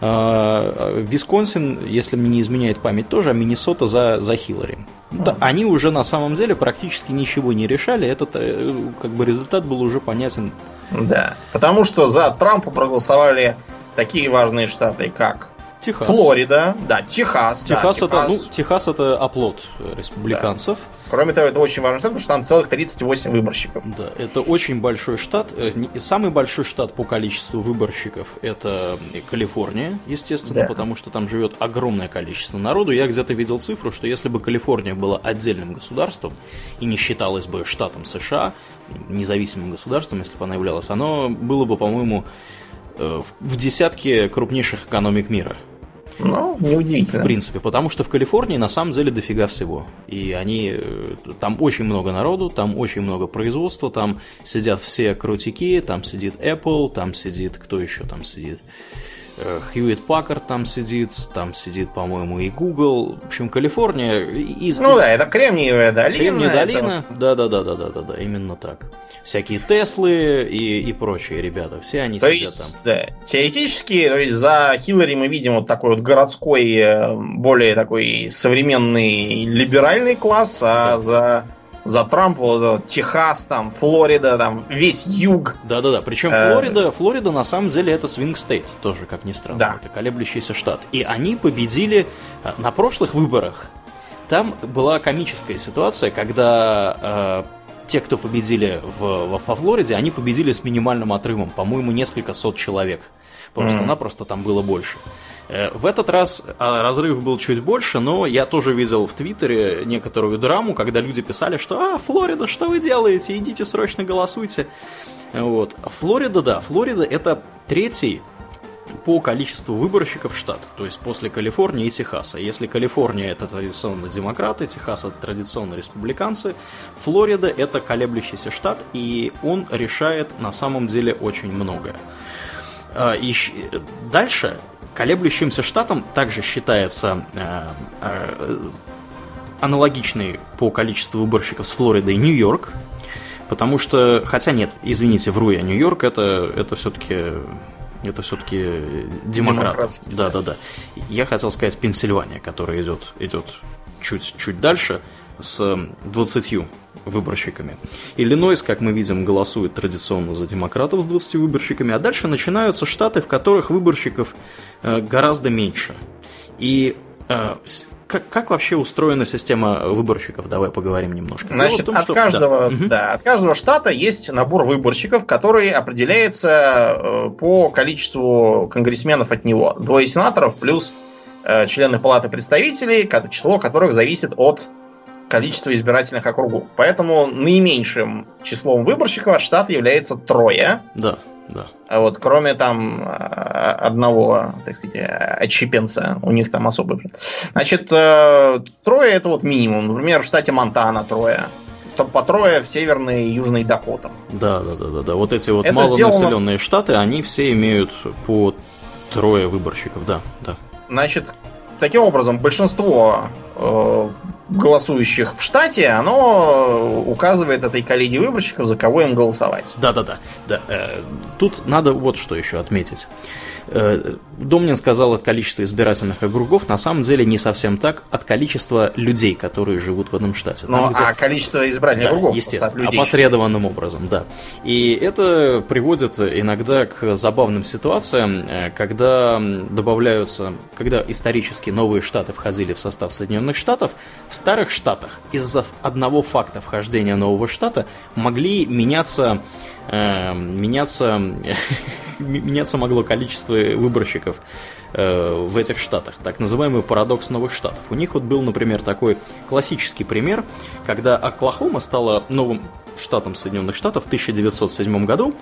Висконсин, если мне не изменяет память, тоже, а Миннесота за, за Хиллари. Да, они уже на самом деле практически ничего не решали. Этот э, как бы результат был уже понятен. Да, потому что за Трампа проголосовали такие важные штаты, как Техас. Флорида, да, Техас. Техас, да, это, Техас. Ну, Техас это оплот республиканцев. Да. Кроме того, это очень важный штат, потому что там целых 38 выборщиков. Да, это очень большой штат. Э, самый большой штат по количеству выборщиков это Калифорния, естественно, да. потому что там живет огромное количество народу. Я где-то видел цифру, что если бы Калифорния была отдельным государством и не считалась бы штатом США, независимым государством, если бы она являлась, оно было бы, по-моему, э, в десятке крупнейших экономик мира. Ну, неудивительно. В принципе, потому что в Калифорнии на самом деле дофига всего. И они... Э, там очень много народу, там очень много производства, там сидят все крутики, там сидит Apple, там сидит... Кто еще там сидит? Хьюит Паккард там сидит, там сидит, по-моему, и Google. В общем, Калифорния. Из, ну да, это Кремниевая долина. Кремниевая долина, да-да-да-да-да-да, именно так. Всякие Теслы и, и прочие ребята, все они то сидят есть, там. Да, теоретически, то есть за Хиллари мы видим вот такой вот городской, э, более такой современный либеральный класс, а да. за за Трампа, Техас, там, Флорида, там, весь юг. Да-да-да, причем э, Флорида, Флорида на самом деле это свинг стейт, тоже, как ни странно, да. это колеблющийся штат. И они победили э, на прошлых выборах. Там была комическая ситуация, когда э, те, кто победили в, во Флориде, они победили с минимальным отрывом, по-моему, несколько сот человек. Просто-напросто там было больше. Э, в этот раз а, разрыв был чуть больше, но я тоже видел в Твиттере некоторую драму, когда люди писали, что «А, Флорида, что вы делаете? Идите срочно голосуйте». Вот. Флорида, да, Флорида это третий по количеству выборщиков штат, то есть после Калифорнии и Техаса. Если Калифорния это традиционно демократы, Техас это традиционно республиканцы, Флорида это колеблющийся штат, и он решает на самом деле очень многое. Э, и дальше колеблющимся штатом также считается э, э, аналогичный по количеству выборщиков с Флоридой Нью-Йорк, потому что, хотя нет, извините, вру я, Нью-Йорк это, это все-таки это все-таки демократ. Да, да, да. Я хотел сказать Пенсильвания, которая идет, идет чуть, чуть дальше с 20 выборщиками. Иллинойс, как мы видим, голосует традиционно за демократов с 20 выборщиками, а дальше начинаются штаты, в которых выборщиков э, гораздо меньше. И э, как, как вообще устроена система выборщиков? Давай поговорим немножко. Значит, том, от, что... каждого, да. Да, от каждого штата есть набор выборщиков, который определяется э, по количеству конгрессменов от него. Двое сенаторов плюс члены палаты представителей, число которых зависит от количества избирательных округов. Поэтому наименьшим числом выборщиков от штата является трое. Да. Да. А вот кроме там а, одного, так сказать, отщепенца, у них там особый. Значит, э, трое это вот минимум. Например, в штате Монтана трое. По трое в северной и южной Дакотах. Да, да, да, да, да. Вот эти вот это малонаселенные сделано... штаты, они все имеют по трое выборщиков, да, да. Значит, таким образом, большинство э, голосующих в штате, оно указывает этой коллеге выборщиков, за кого им голосовать. Да-да-да. да. Э, тут надо вот что еще отметить. Домнин сказал от количества избирательных округов, на самом деле не совсем так, от количества людей, которые живут в этом штате. Там, ну, где... а количество избирательных да, округов? естественно, людей. опосредованным образом, да. И это приводит иногда к забавным ситуациям, э, когда добавляются, когда исторически новые штаты входили в состав Соединенных Штатов, в старых штатах из-за одного факта вхождения нового штата могли меняться меняться, меняться могло количество выборщиков э, в этих штатах. Так называемый парадокс новых штатов. У них вот был, например, такой классический пример, когда Оклахома стала новым штатом Соединенных Штатов в 1907 году.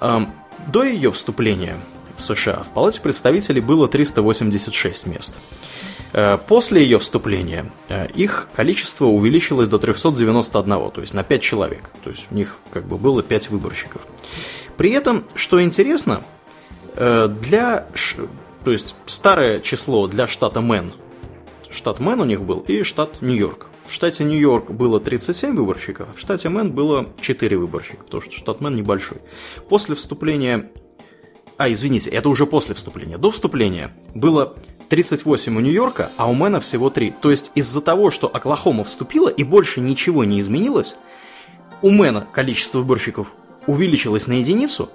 Э, до ее вступления в США в Палате представителей было 386 мест. Э, после ее вступления э, их количество увеличилось до 391, то есть на 5 человек. То есть у них как бы было 5 выборщиков. При этом, что интересно, э, для... То есть старое число для штата Мэн, штат Мэн у них был, и штат Нью-Йорк. В штате Нью-Йорк было 37 выборщиков, в штате Мэн было 4 выборщика, потому что штат Мэн небольшой. После вступления... А, извините, это уже после вступления. До вступления было 38 у Нью-Йорка, а у Мэна всего 3. То есть из-за того, что Оклахома вступила и больше ничего не изменилось, у Мэна количество выборщиков увеличилось на единицу,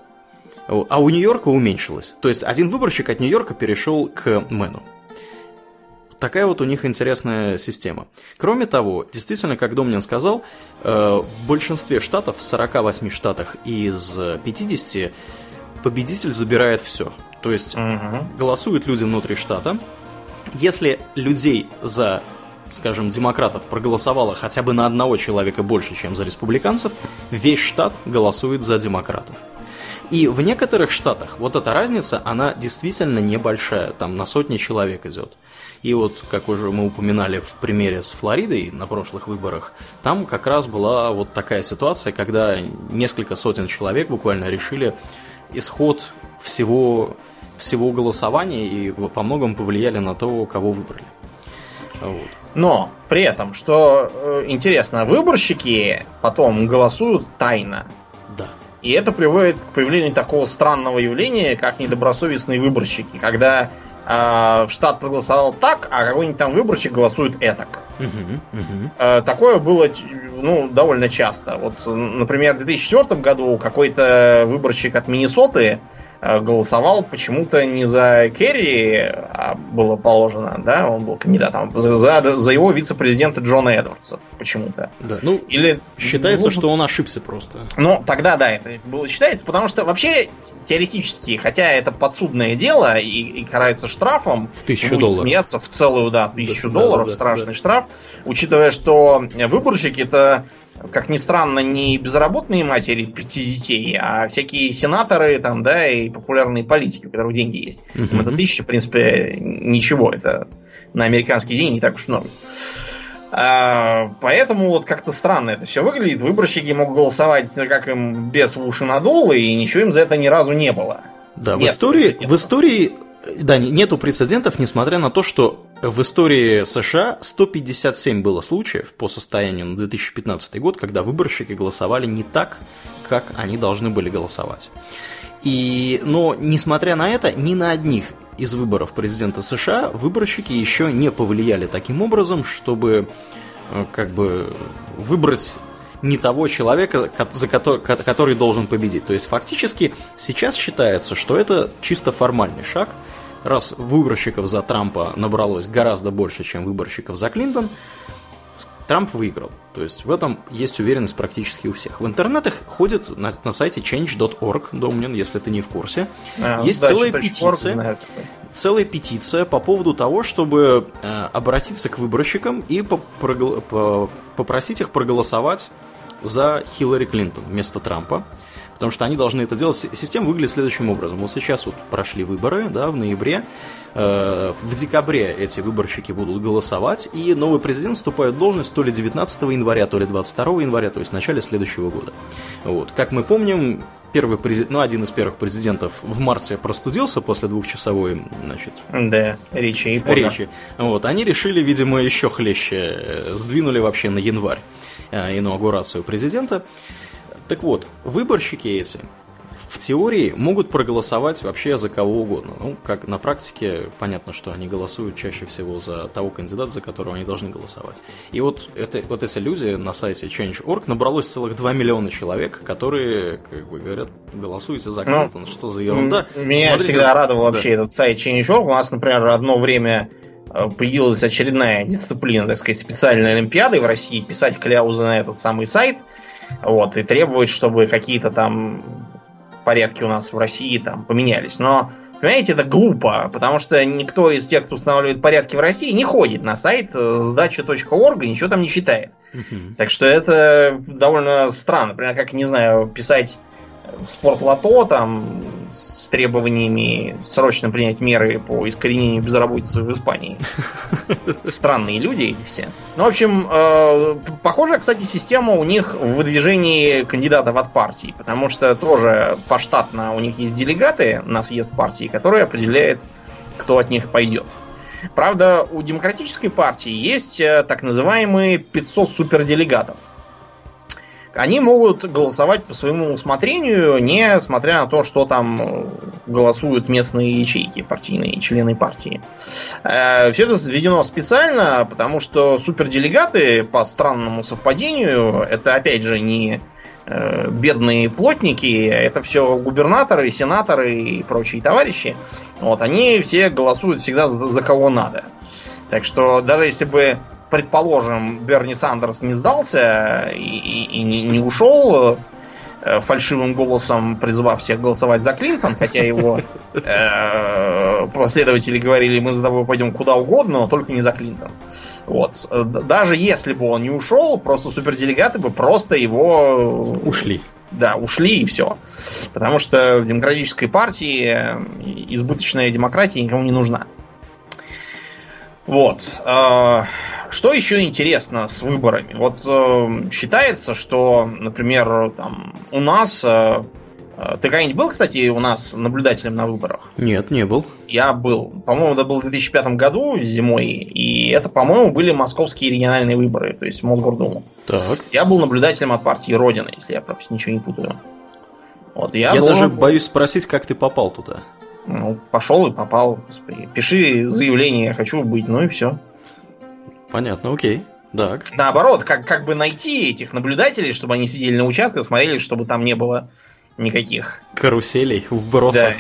а у Нью-Йорка уменьшилось. То есть один выборщик от Нью-Йорка перешел к Мэну. Такая вот у них интересная система. Кроме того, действительно, как Домнин сказал, э, в большинстве штатов, в 48 штатах из 50, победитель забирает все. То есть угу. голосуют люди внутри штата. Если людей за, скажем, демократов проголосовало хотя бы на одного человека больше, чем за республиканцев, весь штат голосует за демократов. И в некоторых штатах вот эта разница, она действительно небольшая, там на сотни человек идет. И вот, как уже мы упоминали в примере с Флоридой на прошлых выборах, там как раз была вот такая ситуация, когда несколько сотен человек буквально решили исход всего всего голосования и во многом повлияли на то, кого выбрали. Вот. Но при этом, что э, интересно, выборщики потом голосуют тайно. Да. И это приводит к появлению такого странного явления, как недобросовестные выборщики, когда э, штат проголосовал так, а какой-нибудь там выборщик голосует этак. Угу, угу. Э, такое было ну, довольно часто. Вот, например, в 2004 году какой-то выборщик от Миннесоты Э, голосовал почему-то не за Керри, а было положено, да, он был кандидатом, за, за его вице-президента Джона Эдвардса почему-то. Да, ну, Или считается, ну, что он ошибся просто. Ну, тогда да, это было считается, потому что вообще теоретически, хотя это подсудное дело и, и карается штрафом, в тысячу долларов. смеяться в целую, да, тысячу да, долларов, да, да, страшный да. штраф, учитывая, что выборщики это как ни странно, не безработные матери пяти детей, а всякие сенаторы там, да, и популярные политики, у которых деньги есть. Uh-huh. Это тысяча, в принципе, ничего. Это на американские деньги не так уж много. А, поэтому вот как-то странно это все выглядит. Выборщики могут голосовать, как им без уши надуло, и ничего им за это ни разу не было. Да, в истории, в истории да, нету прецедентов, несмотря на то, что в истории США 157 было случаев по состоянию на 2015 год, когда выборщики голосовали не так, как они должны были голосовать. И, но, несмотря на это, ни на одних из выборов президента США выборщики еще не повлияли таким образом, чтобы э, как бы выбрать не того человека, за который, который должен победить. То есть фактически сейчас считается, что это чисто формальный шаг. Раз выборщиков за Трампа набралось гораздо больше, чем выборщиков за Клинтон, Трамп выиграл. То есть в этом есть уверенность практически у всех. В интернетах ходит на, на сайте change.org, Домнин, если ты не в курсе. А, есть целая петиция. Целая петиция по поводу того, чтобы э, обратиться к выборщикам и по, по, попросить их проголосовать за Хиллари Клинтон вместо Трампа. Потому что они должны это делать. Система выглядит следующим образом. Вот сейчас вот прошли выборы, да, в ноябре. Э, в декабре эти выборщики будут голосовать, и новый президент вступает в должность то ли 19 января, то ли 22 января, то есть в начале следующего года. Вот. Как мы помним, первый президент, ну, один из первых президентов в марте простудился после двухчасовой, значит... Да, речи. Речи. Вот, они решили, видимо, еще хлеще, э, сдвинули вообще на январь э, инаугурацию президента. Так вот, выборщики эти в теории могут проголосовать вообще за кого угодно. Ну, как на практике понятно, что они голосуют чаще всего за того кандидата, за которого они должны голосовать. И вот, это, вот эти люди на сайте Change.org набралось целых 2 миллиона человек, которые, как бы говорят, голосуйте за Клинтон, ну, что за ерунда. Меня Смотрите, всегда радовал да. вообще этот сайт Change.org. У нас, например, одно время э, появилась очередная дисциплина, так сказать, специальной олимпиады в России, писать кляузы на этот самый сайт – вот, и требовать, чтобы какие-то там порядки у нас в России там поменялись. Но, понимаете, это глупо, потому что никто из тех, кто устанавливает порядки в России, не ходит на сайт сдача.орг и ничего там не читает. Так что это довольно странно. Например, как, не знаю, писать в спортлото там с требованиями срочно принять меры по искоренению безработицы в Испании. Странные люди эти все. Ну, в общем, э, похожая, кстати, система у них в выдвижении кандидатов от партий, потому что тоже поштатно у них есть делегаты на съезд партии, которые определяет, кто от них пойдет. Правда, у демократической партии есть э, так называемые 500 суперделегатов они могут голосовать по своему усмотрению, не смотря на то, что там э, голосуют местные ячейки, партийные члены партии. Э, Все это введено специально, потому что суперделегаты, по странному совпадению, это опять же не э, бедные плотники, это все губернаторы, сенаторы и прочие товарищи. Вот, они все голосуют всегда за, за кого надо. Так что даже если бы предположим, Берни Сандерс не сдался и, и, и не, не ушел э, фальшивым голосом, призывав всех голосовать за Клинтон, хотя его э, последователи говорили, мы за тобой пойдем куда угодно, но только не за Клинтон. Вот. Даже если бы он не ушел, просто суперделегаты бы просто его... Ушли. Да, ушли и все. Потому что в демократической партии избыточная демократия никому не нужна. Вот. Что еще интересно с выборами? Вот э, считается, что, например, там, у нас... Э, э, ты когда-нибудь был, кстати, у нас наблюдателем на выборах? Нет, не был. Я был. По-моему, это было в 2005 году зимой. И это, по-моему, были московские региональные выборы, то есть Мосгордуму. Так. Я был наблюдателем от партии Родина, если я просто ничего не путаю. Вот, я я должен... даже боюсь спросить, как ты попал туда. Ну, пошел и попал. Господи. Пиши заявление, я хочу быть, ну и все. Понятно, окей. Так. Наоборот, как, как бы найти этих наблюдателей, чтобы они сидели на участках, смотрели, чтобы там не было никаких... Каруселей, вбросов.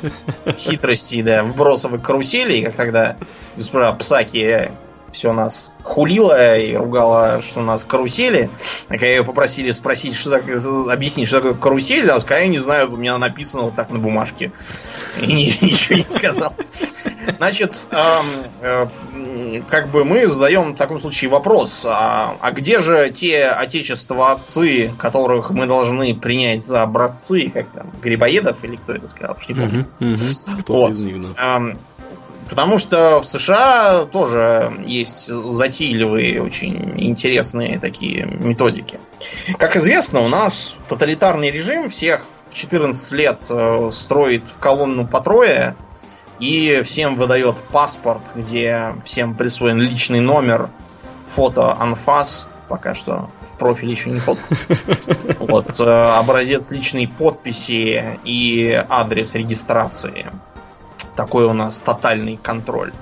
Да, хитростей, да, вбросов и каруселей, как тогда госпожа Псаки все нас хулила и ругала, что у нас карусели. А когда ее попросили спросить, что такое, объяснить, что такое карусель, она сказала, я не знаю, у меня написано вот так на бумажке. И ничего не сказал. Значит, э, как бы мы задаем в таком случае вопрос, а, а где же те отечества отцы, которых мы должны принять за образцы, как там, Грибоедов или кто это сказал, уж не помню. Вот. Потому что в США тоже есть затейливые, очень интересные такие методики. Как известно, у нас тоталитарный режим всех в 14 лет э, строит в колонну по трое и всем выдает паспорт, где всем присвоен личный номер, фото анфас, пока что в профиле еще не фотку. Вот, э, образец личной подписи и адрес регистрации. Такой у нас тотальный контроль.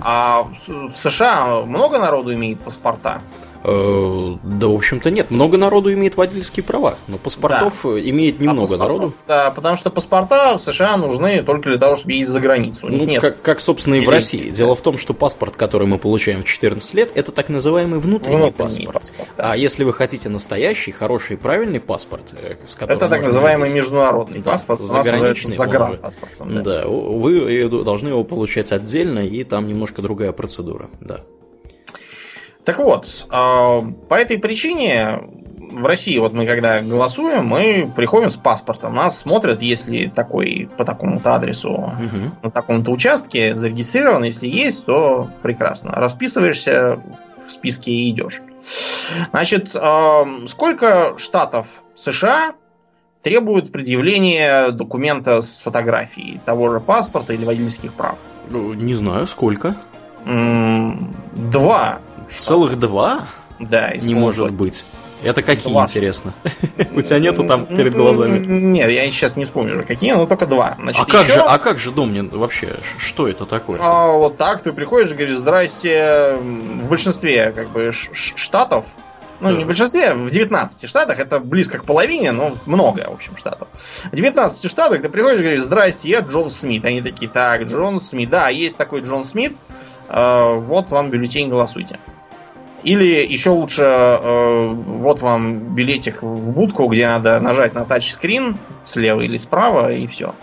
А в США много народу имеет паспорта? Э, да, в общем-то, нет. Много народу имеет водительские права, но паспортов да. имеет а немного а народу. Да, потому что паспорта в США нужны только для того, чтобы ездить за границу. Ну, нет. Как, как, собственно, и в России. Дело в том, что паспорт, который мы получаем в 14 лет, это так называемый внутренний, внутренний паспорт. паспорт да. А если вы хотите настоящий, хороший, правильный паспорт, э, с которым Это так называемый ездить, международный да, паспорт, заграничный. Загранпаспорт. Да. да, вы должны его получать отдельно, и там немножко другая процедура. Да. Так вот, а, по этой причине в России, вот мы когда голосуем, мы приходим с паспортом. Нас смотрят, если такой по такому-то адресу угу. на таком-то участке зарегистрирован. Если есть, то прекрасно. Расписываешься в списке и идешь. Значит, а, сколько штатов США требуют предъявления документа с фотографией того же паспорта или водительских прав? Ну, не знаю, сколько. Два. Целых два? Да, Не может быть. Это какие, два. интересно? У тебя нету там перед глазами? Нет, я сейчас не вспомню уже какие, но только два. Значит, а, как еще... же, а как же Домнин вообще? Что это такое? А, вот так ты приходишь и говоришь, здрасте, в большинстве как бы штатов, ну, да. не в большинстве, в 19 штатах, это близко к половине, но много, в общем, штатов. В 19 штатах ты приходишь и говоришь, здрасте, я Джон Смит. Они такие, так, Джон Смит, да, есть такой Джон Смит, э, вот вам бюллетень, голосуйте. Или еще лучше, э, вот вам билетик в будку, где надо нажать на тачскрин слева или справа, и все.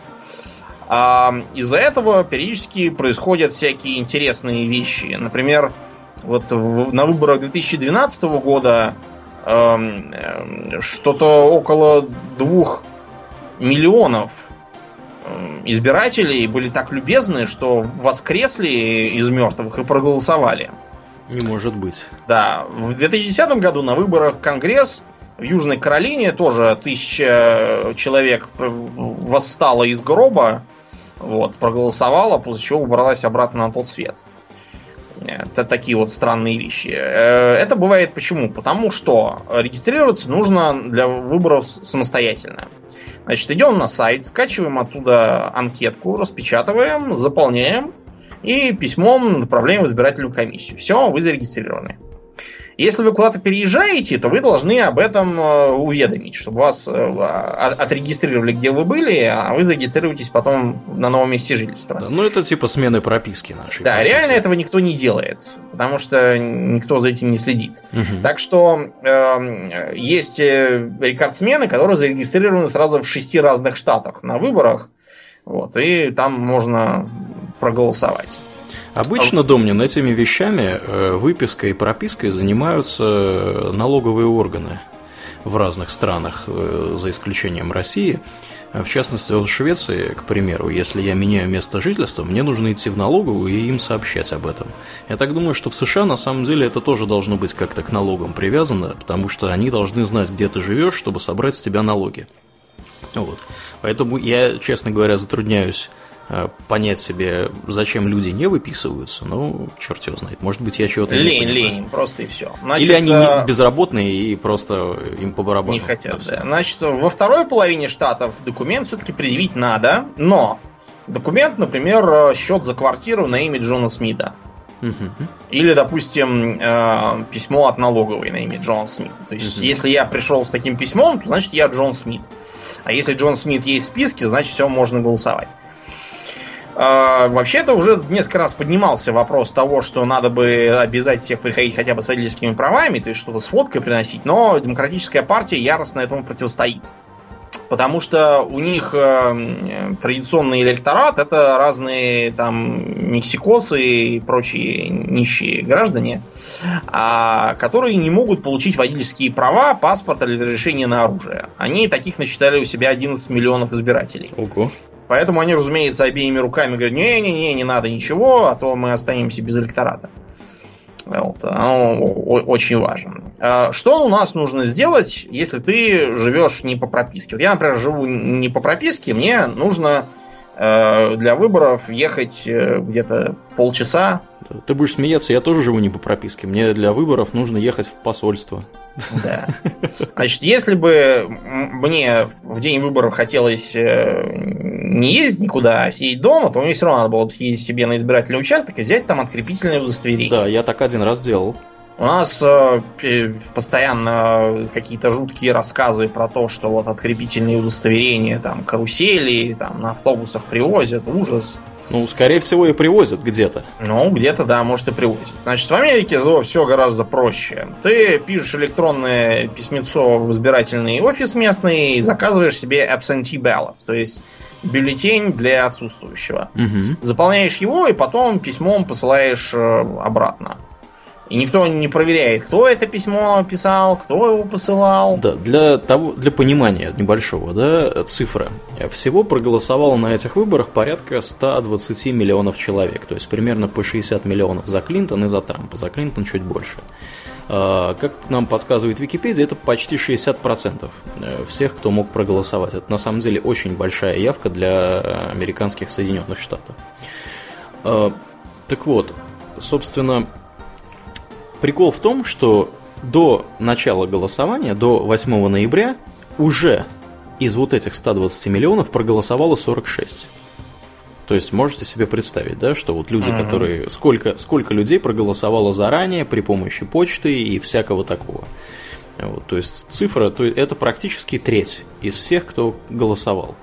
А из-за этого периодически происходят всякие интересные вещи. Например, вот в, на выборах 2012 года э, что-то около двух миллионов эм, избирателей были так любезны, что воскресли из мертвых и проголосовали. Не может быть. Да. В 2010 году на выборах в Конгресс в Южной Каролине тоже тысяча человек восстала из гроба, вот, проголосовала, после чего убралась обратно на тот свет. Это такие вот странные вещи. Э, это бывает почему? Потому что регистрироваться нужно для выборов самостоятельно. Значит, идем на сайт, скачиваем оттуда анкетку, распечатываем, заполняем, и письмом направляем в избирательную комиссию. Все, вы зарегистрированы. Если вы куда-то переезжаете, то вы должны об этом э, уведомить, чтобы вас э, отрегистрировали, где вы были, а вы зарегистрируетесь потом на новом месте жительства. Да, ну, это типа смены прописки нашей. Да, реально сути. этого никто не делает, потому что никто за этим не следит. Угу. Так что э, есть рекордсмены, которые зарегистрированы сразу в шести разных штатах на выборах. Вот, и там можно проголосовать. Обычно, Домнин, этими вещами, э, выпиской и пропиской занимаются налоговые органы в разных странах, э, за исключением России. В частности, в Швеции, к примеру, если я меняю место жительства, мне нужно идти в налоговую и им сообщать об этом. Я так думаю, что в США на самом деле это тоже должно быть как-то к налогам привязано, потому что они должны знать, где ты живешь, чтобы собрать с тебя налоги. Вот. Поэтому я, честно говоря, затрудняюсь Э, понять себе, зачем люди не выписываются, ну, черт его знает. Может быть, я чего-то лень, не понимаю. Лень, просто и все. Значит, Или они а... безработные и просто им по барабану. Не хотят, да. Значит, во второй половине штатов документ все-таки предъявить надо, но документ, например, счет за квартиру на имя Джона Смита. Или, допустим, э, письмо от налоговой на имя Джона Смита. То есть, угу. если я пришел с таким письмом, то значит я Джон Смит. А если Джон Смит есть в списке, значит все можно голосовать. А, вообще-то уже несколько раз поднимался вопрос того, что надо бы обязать всех приходить хотя бы с водительскими правами, то есть что-то с фоткой приносить, но демократическая партия яростно этому противостоит. Потому что у них э, традиционный электорат это разные там мексикосы и прочие нищие граждане, а, которые не могут получить водительские права, паспорт или разрешение на оружие. Они таких насчитали у себя 11 миллионов избирателей. Ого. Поэтому они, разумеется, обеими руками говорят, не-не-не, не надо ничего, а то мы останемся без электората. Вот, оно очень важно. А что у нас нужно сделать, если ты живешь не по прописке? Вот я, например, живу не по прописке, мне нужно для выборов ехать э, где-то полчаса. Ты будешь смеяться, я тоже живу не по прописке. Мне для выборов нужно ехать в посольство. Да. Значит, если бы мне в день выборов хотелось э, не ездить никуда, а сидеть дома, то мне все равно надо было бы съездить себе на избирательный участок и взять там открепительное удостоверение. Да, я так один раз делал. У нас э, постоянно какие-то жуткие рассказы про то, что вот открепительные удостоверения, там, карусели, там, на автобусах привозят, ужас. Ну, скорее всего, и привозят где-то. Ну, где-то, да, может и привозят. Значит, в Америке ну, все гораздо проще. Ты пишешь электронное письмецо в избирательный офис местный и заказываешь себе absentee ballot, то есть бюллетень для отсутствующего. Угу. Заполняешь его и потом письмом посылаешь э, обратно. И никто не проверяет, кто это письмо писал, кто его посылал. Да, для, того, для понимания небольшого, да, цифры. Всего проголосовало на этих выборах порядка 120 миллионов человек. То есть примерно по 60 миллионов за Клинтон и за Трампа. За Клинтон чуть больше. А, как нам подсказывает Википедия, это почти 60% э, всех, кто мог проголосовать. Это на самом деле очень большая явка для американских Соединенных Штатов. А, так вот, собственно, Прикол в том, что до начала голосования, до 8 ноября, уже из вот этих 120 миллионов проголосовало 46. То есть можете себе представить, да, что вот люди, uh-huh. которые сколько сколько людей проголосовало заранее при помощи почты и всякого такого. Вот, то есть цифра, то это практически треть из всех, кто голосовал.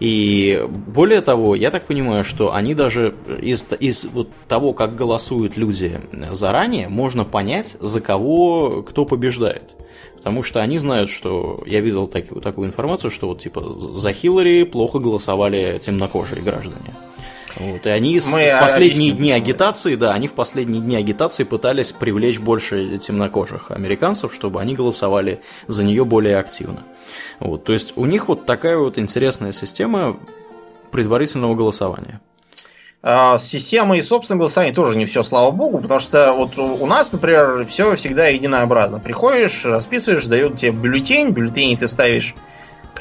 И более того, я так понимаю, что они даже из, из вот того, как голосуют люди заранее, можно понять, за кого кто побеждает. Потому что они знают, что я видел так, такую информацию, что вот типа за Хиллари плохо голосовали темнокожие граждане. Вот, и они Мы в последние объясним, дни агитации, да, они в последние дни агитации пытались привлечь больше темнокожих американцев, чтобы они голосовали за нее более активно. Вот, то есть у них вот такая вот интересная система предварительного голосования. А, с системой собственного голосования тоже не все, слава богу, потому что вот у нас, например, все всегда единообразно. Приходишь, расписываешь, дают тебе бюллетень, бюллетень ты ставишь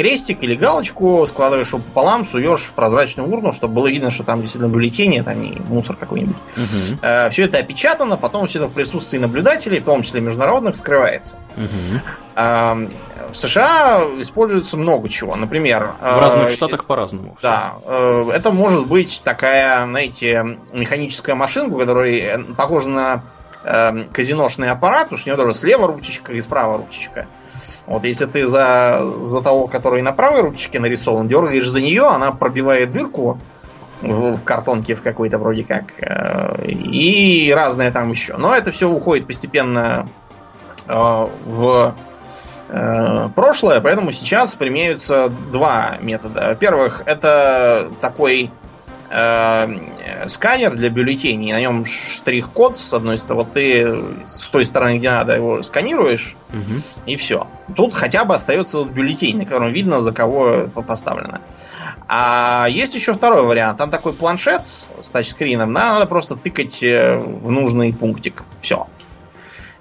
крестик или галочку, складываешь его пополам, суешь в прозрачную урну, чтобы было видно, что там действительно бюллетени, а там не мусор какой-нибудь. Угу. Э, все это опечатано, потом все это в присутствии наблюдателей, в том числе международных, скрывается. Угу. Э, в США используется много чего. Например... В разных э, штатах по-разному. Да. Э, это может быть такая, знаете, механическая машинка, которая похожа на э, казиношный аппарат, потому что у него тоже слева ручечка и справа ручечка. Вот если ты за, за того, который на правой ручке нарисован, дергаешь за нее, она пробивает дырку в, в картонке в какой-то вроде как. Э, и разное там еще. Но это все уходит постепенно э, в э, прошлое, поэтому сейчас применяются два метода. Во-первых, это такой э, сканер для бюллетеней, на нем штрих-код с одной стороны. Вот ты с той стороны, где надо, его сканируешь, угу. и все. Тут хотя бы остается вот бюллетень, на котором видно, за кого поставлено. А есть еще второй вариант. Там такой планшет с тачскрином, надо просто тыкать э, в нужный пунктик. Все.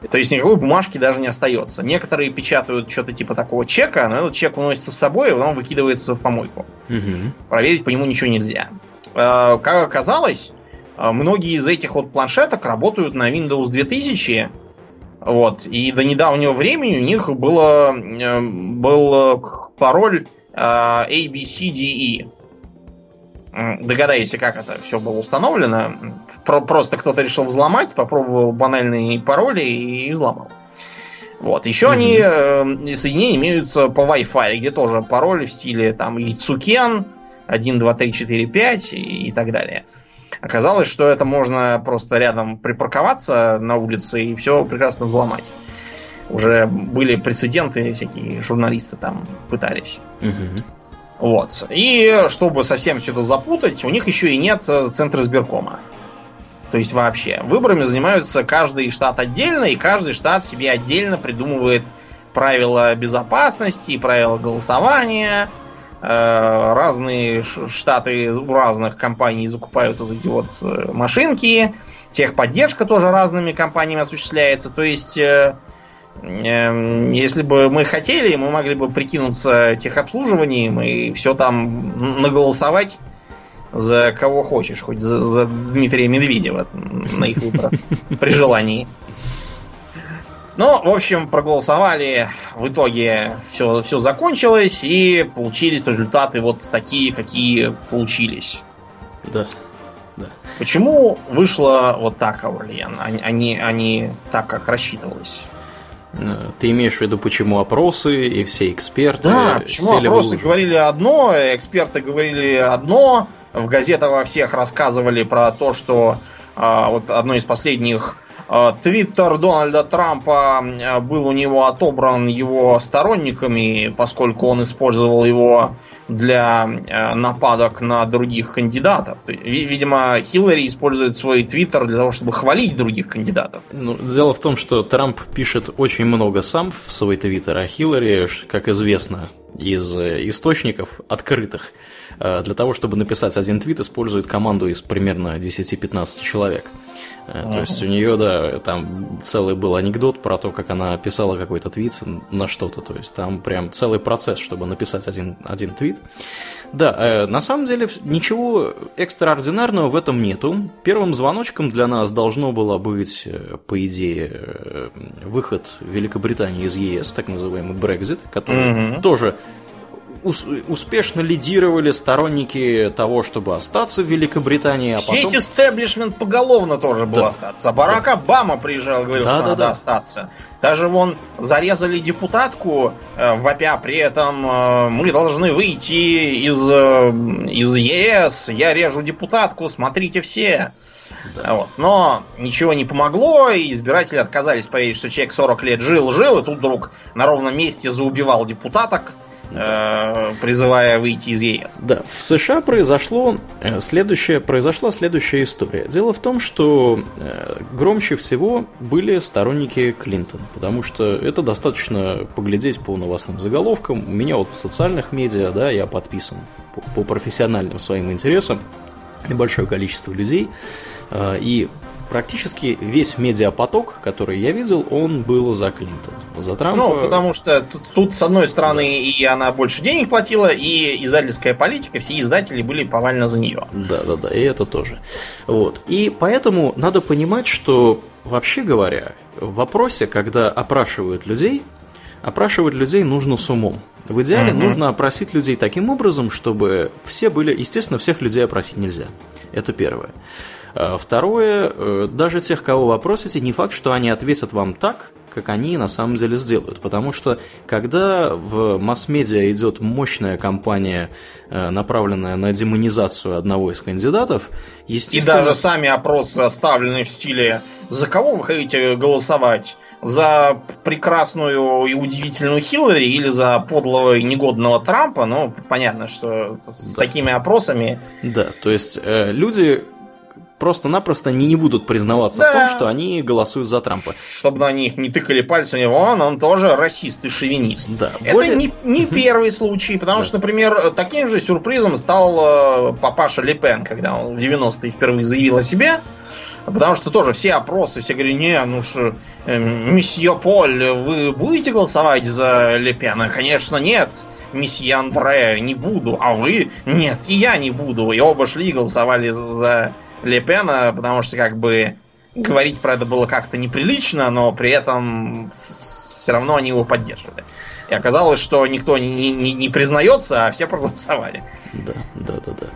То есть никакой бумажки даже не остается. Некоторые печатают что-то типа такого чека, но этот чек уносится с собой, и потом выкидывается в помойку. Угу. Проверить по нему ничего нельзя. Э, как оказалось, э, многие из этих вот планшеток работают на Windows 2000. Вот, и до недавнего времени у них было, э, был пароль ABCDE. Догадаетесь, как это все было установлено? Просто кто-то решил взломать, попробовал банальные пароли и взломал. Вот. Еще mm-hmm. они соединения имеются по Wi-Fi, где тоже пароль в стиле там Яцукен, 1, 2, 3, 4, 5 и, и так далее. Оказалось, что это можно просто рядом припарковаться на улице и все прекрасно взломать. Уже были прецеденты, всякие журналисты там пытались. Угу. Вот. И чтобы совсем все это запутать, у них еще и нет центра сберкома. То есть вообще. Выборами занимаются каждый штат отдельно, и каждый штат себе отдельно придумывает правила безопасности, правила голосования, Э, разные штаты у разных компаний закупают вот эти вот э, машинки. техподдержка тоже разными компаниями осуществляется. То есть, э, э, если бы мы хотели, мы могли бы прикинуться техобслуживанием и все там наголосовать за кого хочешь, хоть за, за Дмитрия Медведева на их выборах при желании. Ну, в общем, проголосовали, в итоге все, все закончилось, и получились результаты вот такие, какие получились. Да. да. Почему вышло вот так, Аурлиен, а, не, а не так, как рассчитывалось? Э, ты имеешь в виду, почему опросы и все эксперты? Да, почему опросы говорили одно, эксперты говорили одно, в газетах во всех рассказывали про то, что а, вот одно из последних Твиттер Дональда Трампа был у него отобран его сторонниками, поскольку он использовал его для нападок на других кандидатов. Видимо, Хиллари использует свой Твиттер для того, чтобы хвалить других кандидатов. Ну, дело в том, что Трамп пишет очень много сам в свой Твиттер, а Хиллари, как известно из э, источников открытых, э, для того, чтобы написать один твит, использует команду из примерно 10-15 человек. Uh-huh. То есть у нее, да, там целый был анекдот про то, как она писала какой-то твит на что-то. То есть там прям целый процесс, чтобы написать один, один твит. Да, э, на самом деле ничего экстраординарного в этом нету. Первым звоночком для нас должно было быть, э, по идее, э, выход Великобритании из ЕС, так называемый Брекзит, который угу. тоже успешно лидировали сторонники того, чтобы остаться в Великобритании. А потом... Весь истеблишмент поголовно тоже был да. остаться. Барак да. Обама приезжал, говорил, да, что да, надо да. остаться. Даже вон зарезали депутатку, э, вопя при этом э, мы должны выйти из, э, из ЕС, я режу депутатку, смотрите все. Да. Вот. Но ничего не помогло, и избиратели отказались поверить, что человек 40 лет жил-жил, и тут вдруг на ровном месте заубивал депутаток э, призывая выйти из ЕС. Да, в США произошло э, следующее, произошла следующая история. Дело в том, что э, громче всего были сторонники Клинтон, потому что это достаточно поглядеть по новостным заголовкам. У меня вот в социальных медиа, да, я подписан по, по профессиональным своим интересам небольшое количество людей. И практически весь медиапоток, который я видел, он был за Клинтон. За Трампа... Ну, потому что тут, тут, с одной стороны, и она больше денег платила, и издательская политика, все издатели были повально за нее. Да, да, да, и это тоже. Вот. И поэтому надо понимать, что, вообще говоря, в вопросе, когда опрашивают людей, опрашивать людей нужно с умом. В идеале угу. нужно опросить людей таким образом, чтобы все были... Естественно, всех людей опросить нельзя. Это первое. А второе, э, даже тех, кого вы опросите, не факт, что они ответят вам так, как они на самом деле сделают. Потому что когда в масс-медиа идет мощная кампания, э, направленная на демонизацию одного из кандидатов, естественно... И даже сами опросы оставлены в стиле «За кого вы хотите голосовать? За прекрасную и удивительную Хиллари или за подлого и негодного Трампа?» Ну, понятно, что с да. такими опросами... Да, то есть э, люди просто-напросто не, не будут признаваться да. в том, что они голосуют за Трампа. Чтобы на них не тыкали пальцами, он, он тоже расист и шовинист. Да. Это более... не, не первый случай, потому что, например, таким же сюрпризом стал э, папаша Лепен, когда он в 90-е впервые заявил о себе. Потому что тоже все опросы, все говорили, не, ну что, э, месье Поль, вы будете голосовать за Лепена? Конечно, нет. Месье Андре, не буду. А вы? Нет, и я не буду. И оба шли и голосовали за Лепена, потому что как бы говорить про это было как-то неприлично, но при этом все равно они его поддерживали. И оказалось, что никто не, не, не признается, а все проголосовали. Да, да, да, да.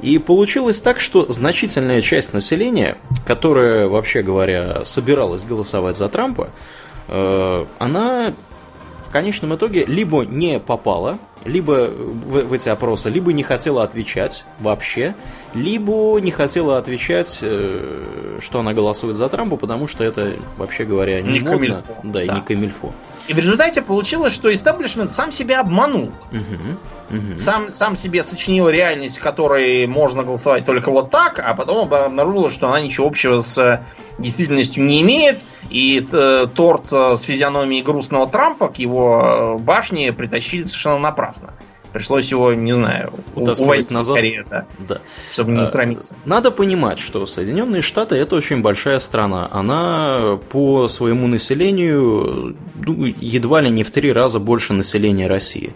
И получилось так, что значительная часть населения, которая, вообще говоря, собиралась голосовать за Трампа, э, она в конечном итоге либо не попала либо в, в эти опросы, либо не хотела отвечать вообще, либо не хотела отвечать, э, что она голосует за Трампа, потому что это, вообще говоря, не, не модно. Камильфо. Да, да, и не камильфо. И в результате получилось, что истеблишмент сам себя обманул. Угу, угу. Сам, сам себе сочинил реальность, в которой можно голосовать только вот так, а потом обнаружилось, что она ничего общего с действительностью не имеет. И э, торт э, с физиономией грустного Трампа к его башне притащили совершенно напрасно. Пришлось его, не знаю, увозить назад. скорее, да, да. чтобы не срамиться. Надо понимать, что Соединенные Штаты это очень большая страна. Она по своему населению ну, едва ли не в три раза больше населения России.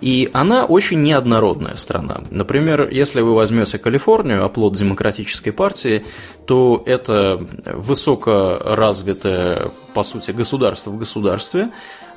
И она очень неоднородная страна. Например, если вы возьмете Калифорнию, оплот демократической партии, то это высокоразвитое, по сути, государство в государстве,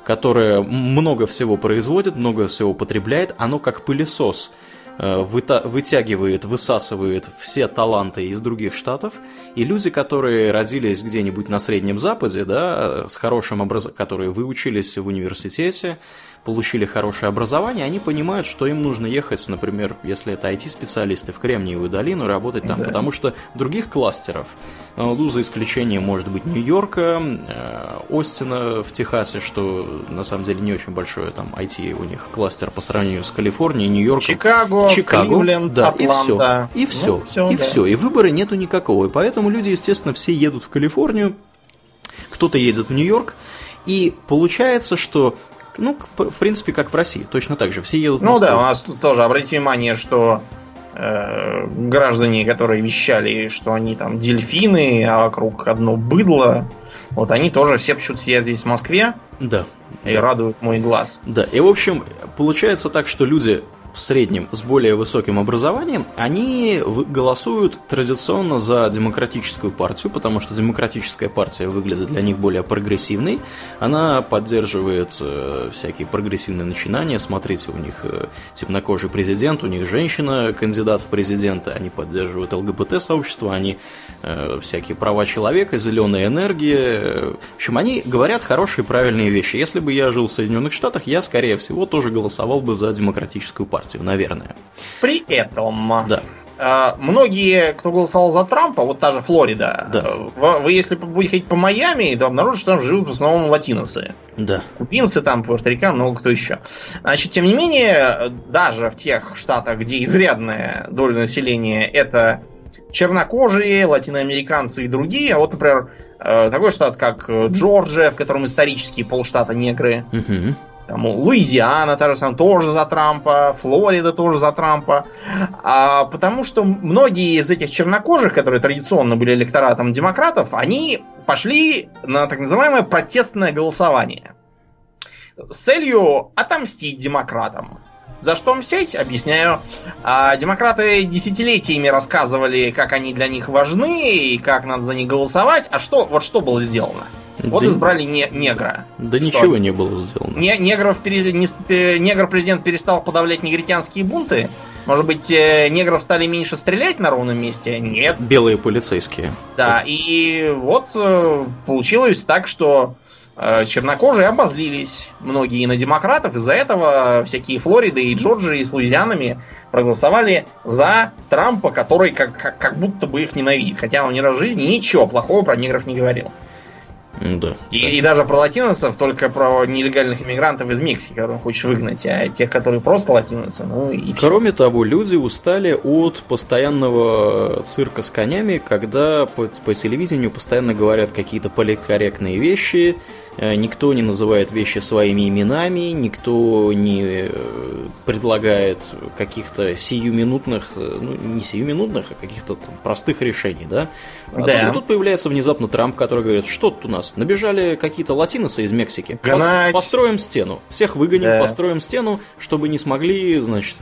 которое много всего производит, много всего потребляет, оно как пылесос э, вытягивает, высасывает все таланты из других штатов, и люди, которые родились где-нибудь на Среднем Западе, да, с хорошим образованием, которые выучились в университете, получили хорошее образование, они понимают, что им нужно ехать, например, если это IT-специалисты, в Кремниевую долину, работать там, да. потому что других кластеров, э, ну, за исключением, может быть, Нью-Йорка, э, Остина в Техасе, что на самом деле не очень большое там IT у них кластер по сравнению с Калифорнией, Нью-Йорком. Чикаго, Чикаго, Кливленд, да, Атланта. И все, и все, ну, все и да. все, и выбора нету никакого, и поэтому люди, естественно, все едут в Калифорнию, кто-то едет в Нью-Йорк, и получается, что ну, в принципе, как в России, точно так же. Все едут в Ну да, у нас тут тоже, обратите внимание, что э, граждане, которые вещали, что они там дельфины, а вокруг одно быдло, вот они тоже все почему-то сидят здесь в Москве. Да. И да. радуют мой глаз. Да, и в общем, получается так, что люди в среднем с более высоким образованием, они голосуют традиционно за демократическую партию, потому что демократическая партия выглядит для них более прогрессивной. Она поддерживает э, всякие прогрессивные начинания. Смотрите, у них э, темнокожий президент, у них женщина, кандидат в президенты, они поддерживают ЛГБТ-сообщество, они э, всякие права человека, зеленая энергия. В общем, они говорят хорошие правильные вещи. Если бы я жил в Соединенных Штатах, я, скорее всего, тоже голосовал бы за демократическую партию партию, наверное. При этом да. Uh, многие, кто голосовал за Трампа, вот та же Флорида, да. вы, вы если будете ходить по Майами, то обнаружите, что там живут в основном латиносы. Да. Кубинцы там, пуэрторикан, много кто еще. Значит, тем не менее, даже в тех штатах, где изрядная доля населения это чернокожие, латиноамериканцы и другие, а вот, например, э, такой штат, как Джорджия, в котором исторически полштата негры, угу. Там Луизиана та же самая, тоже за Трампа, Флорида тоже за Трампа. А, потому что многие из этих чернокожих, которые традиционно были электоратом демократов, они пошли на так называемое протестное голосование. С целью отомстить демократам. За что мстить? Объясняю. А, демократы десятилетиями рассказывали, как они для них важны и как надо за них голосовать. А что, вот что было сделано? Вот да, избрали не, негра. Да что? ничего не было сделано. Не, негров, пере, не, негр-президент перестал подавлять негритянские бунты. Может быть, э, негров стали меньше стрелять на ровном месте? Нет. Белые полицейские. Да, и вот э, получилось так, что э, чернокожие обозлились многие на демократов. Из-за этого всякие Флориды и Джорджии с Луизианами проголосовали за Трампа, который как, как, как будто бы их ненавидит. Хотя он ни разу в жизни ничего плохого про негров не говорил. Да. И, да. и даже про латиносов, только про нелегальных иммигрантов из Мексики, которых хочешь выгнать, а тех, которые просто латиносы, ну и все. Кроме того, люди устали от постоянного цирка с конями, когда по, по телевидению постоянно говорят какие-то политкорректные вещи, никто не называет вещи своими именами, никто не э, предлагает каких-то сиюминутных, э, ну не сиюминутных, а каких-то там простых решений, да? А да. И тут появляется внезапно Трамп, который говорит, что тут у нас, набежали какие-то латиносы из Мексики, Гнать. построим стену, всех выгоним, да. построим стену, чтобы не смогли, значит,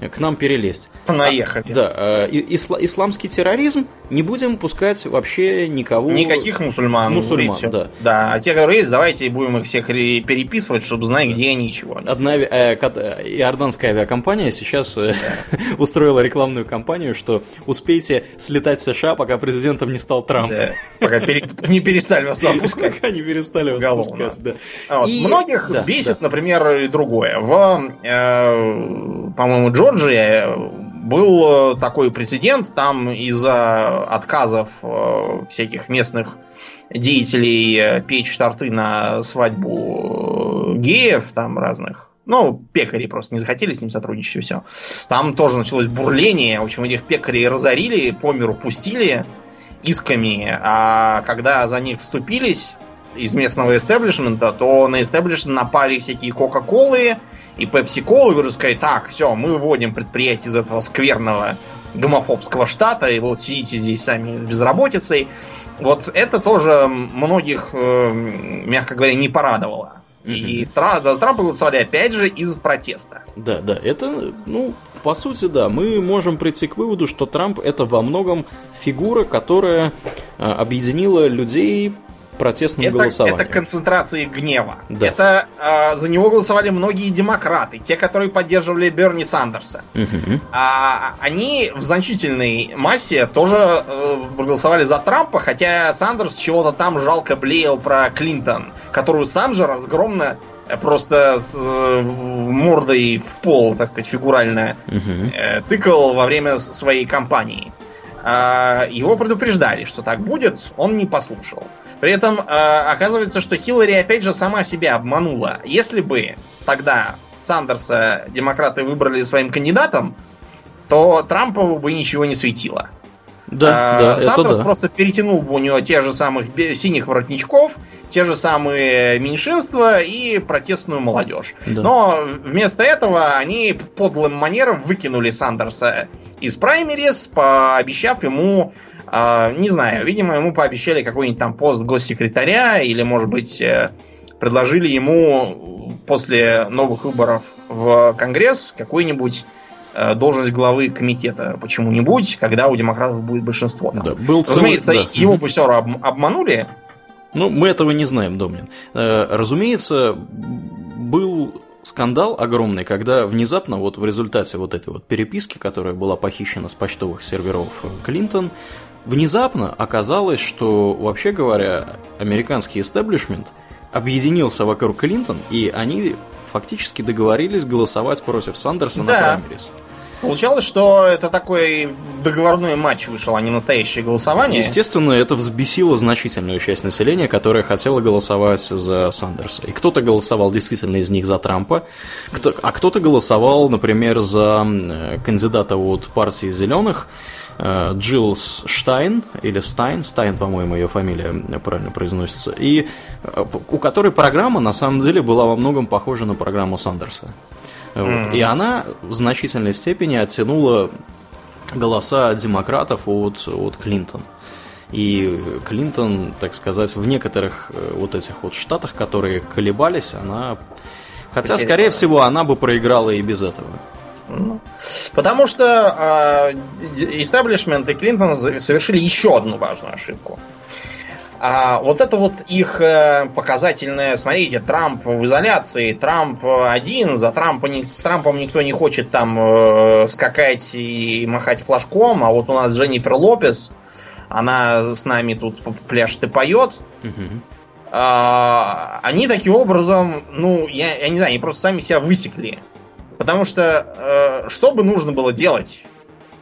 к нам перелезть. Наехали. А, да, э, исла, исламский терроризм не будем пускать вообще никого. Никаких мусульман. Мусульман, да. Да, а те, которые есть, давайте будем их всех переписывать, чтобы знать, где они чего. Одна э, иорданская авиакомпания сейчас э, да. устроила рекламную кампанию, что успейте слетать в США, пока президентом не стал Трамп. Да, пока пере, не перестали вас запускать. Пока не перестали вас запускать, да. Вот. И... Многих да, бесит, да. например, другое. В, э, по-моему, Джорджии был такой президент, там из-за отказов э, всяких местных деятелей э, печь торты на свадьбу э, геев, там разных, ну, пекари просто не захотели с ним сотрудничать и все. Там тоже началось бурление. В общем, этих пекарей разорили, по миру пустили исками. А когда за них вступились из местного эстеблишмента, то на эстеблишмент напали всякие Кока-Колы и Pepsi-Cola, и уже сказать, так, все, мы выводим предприятие из этого скверного гомофобского штата, и вот сидите здесь сами с безработицей. Вот это тоже многих, э, мягко говоря, не порадовало. И Трампа голосовали опять же из протеста. Да, да, это, ну, по сути, да, мы можем прийти к выводу, что Трамп это во многом фигура, которая э, объединила людей протестным это, голосованием. Это концентрация гнева. Да. Это э, за него голосовали многие демократы, те, которые поддерживали Берни Сандерса. Угу. А, они в значительной массе тоже э, проголосовали за Трампа, хотя Сандерс чего-то там жалко блеял про Клинтон, которую сам же разгромно э, просто с э, мордой в пол, так сказать, фигурально угу. э, тыкал во время своей кампании. Э, его предупреждали, что так будет, он не послушал. При этом э, оказывается, что Хиллари опять же сама себя обманула. Если бы тогда Сандерса демократы выбрали своим кандидатом, то Трампу бы ничего не светило. Да, а, да, Сандерс да. просто перетянул бы у него тех же самых синих воротничков, те же самые меньшинства и протестную молодежь. Да. Но вместо этого они подлым манером выкинули Сандерса из праймерис, пообещав ему а, не знаю, видимо, ему пообещали какой-нибудь там пост госсекретаря, или, может быть, э, предложили ему после новых выборов в Конгресс какую-нибудь э, должность главы комитета почему-нибудь, когда у демократов будет большинство. Там. Да, был целый, Разумеется, да. его бы все равно обманули. Ну, мы этого не знаем, Домнин. Э, разумеется, был скандал огромный, когда внезапно вот в результате вот этой вот переписки, которая была похищена с почтовых серверов Клинтон, Внезапно оказалось, что, вообще говоря, американский истеблишмент объединился вокруг Клинтон, и они фактически договорились голосовать против Сандерса да. на праймерис. Получалось, что это такой договорной матч вышел, а не настоящее голосование. Естественно, это взбесило значительную часть населения, которая хотела голосовать за Сандерса. И кто-то голосовал действительно из них за Трампа, кто, а кто-то голосовал, например, за кандидата от партии зеленых, Э, Джилс Штайн, или Стайн, Стайн, по-моему, ее фамилия правильно произносится, и э, у которой программа, на самом деле, была во многом похожа на программу Сандерса. Вот. Mm-hmm. И она в значительной степени оттянула голоса демократов от, от Клинтон. И Клинтон, так сказать, в некоторых э, вот этих вот штатах, которые колебались, она... Хотя, скорее всего, она бы проиграла и без этого. Ну, потому что истеблишмент и Клинтон совершили еще одну важную ошибку. А вот это вот их э, показательное, смотрите, Трамп в изоляции, Трамп один, за Трампа, с Трампом никто не хочет там э, скакать и махать флажком, а вот у нас Дженнифер Лопес, она с нами тут пляшет и поет. Угу. А, они таким образом, ну, я, я не знаю, они просто сами себя высекли. Потому что э, что бы нужно было делать,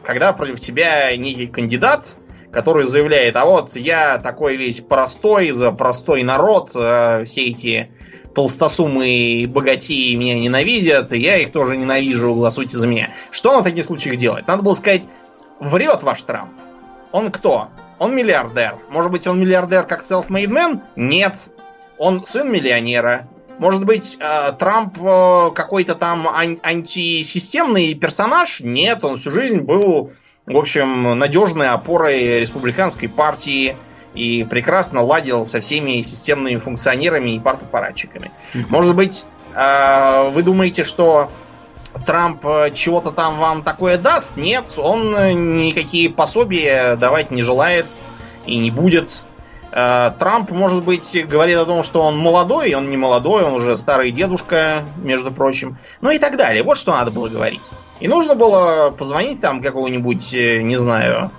когда против тебя некий кандидат, который заявляет, а вот я такой весь простой, за простой народ, э, все эти толстосумы и богатеи меня ненавидят, и я их тоже ненавижу, голосуйте за меня. Что на таких случаях делать? Надо было сказать, врет ваш Трамп. Он кто? Он миллиардер. Может быть, он миллиардер как self-made man? Нет. Он сын миллионера. Может быть, э, Трамп э, какой-то там ан- антисистемный персонаж? Нет, он всю жизнь был, в общем, надежной опорой республиканской партии и прекрасно ладил со всеми системными функционерами и партапаратчиками. Может быть, э, вы думаете, что Трамп чего-то там вам такое даст? Нет, он никакие пособия давать не желает и не будет. Э, Трамп, может быть, говорит о том, что он молодой, он не молодой, он уже старый дедушка, между прочим. Ну и так далее. Вот что надо было говорить. И нужно было позвонить там какого-нибудь, э, не знаю,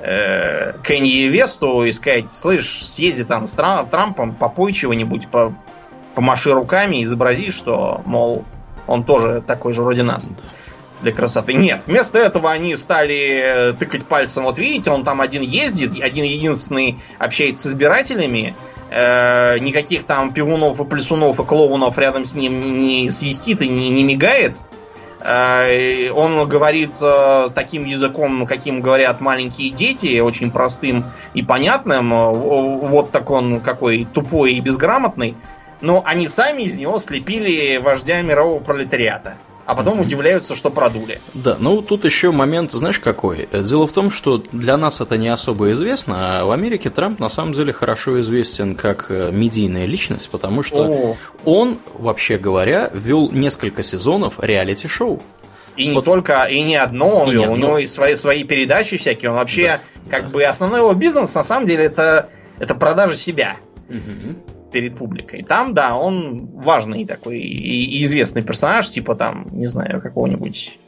э, Кенни Весту и сказать, слышь, съезди там с Трампом, попой чего-нибудь, по, помаши руками, изобрази, что, мол, он тоже такой же вроде нас для красоты. Нет, вместо этого они стали э, тыкать пальцем. Вот видите, он там один ездит, один единственный общается с избирателями. Э, никаких там пивунов и плесунов и клоунов рядом с ним не свистит и не, не мигает. Э, он говорит э, таким языком, каким говорят маленькие дети, очень простым и понятным. Вот так он какой тупой и безграмотный. но они сами из него слепили вождя мирового пролетариата. А потом mm-hmm. удивляются, что продули. Да, ну тут еще момент, знаешь, какой? Дело в том, что для нас это не особо известно, а в Америке Трамп на самом деле хорошо известен как э, медийная личность, потому что О. он, вообще говоря, вел несколько сезонов реалити-шоу. И не вот. только, и не одно он и вел, у него и свои, свои передачи всякие. Он вообще, да. как да. бы, основной его бизнес, на самом деле, это, это продажа себя. Угу. Перед публикой. Там, да, он важный такой и, известный персонаж, типа там, не знаю, какого-нибудь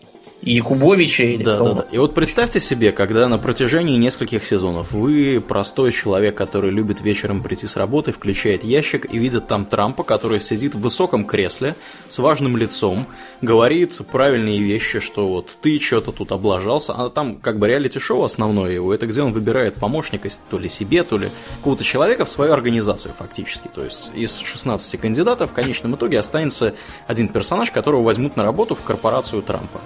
Якубовича или да, да, да. И вот представьте себе, когда на протяжении нескольких сезонов вы простой человек, который любит вечером прийти с работы, включает ящик и видит там Трампа, который сидит в высоком кресле с важным лицом, говорит правильные вещи, что вот ты что-то тут облажался, а там как бы реалити-шоу основное его, это где он выбирает помощника то ли себе, то ли какого-то человека в свою организацию фактически. То есть из 16 кандидатов в конечном итоге останется один персонаж, которого возьмут на работу в корпорацию Трампа.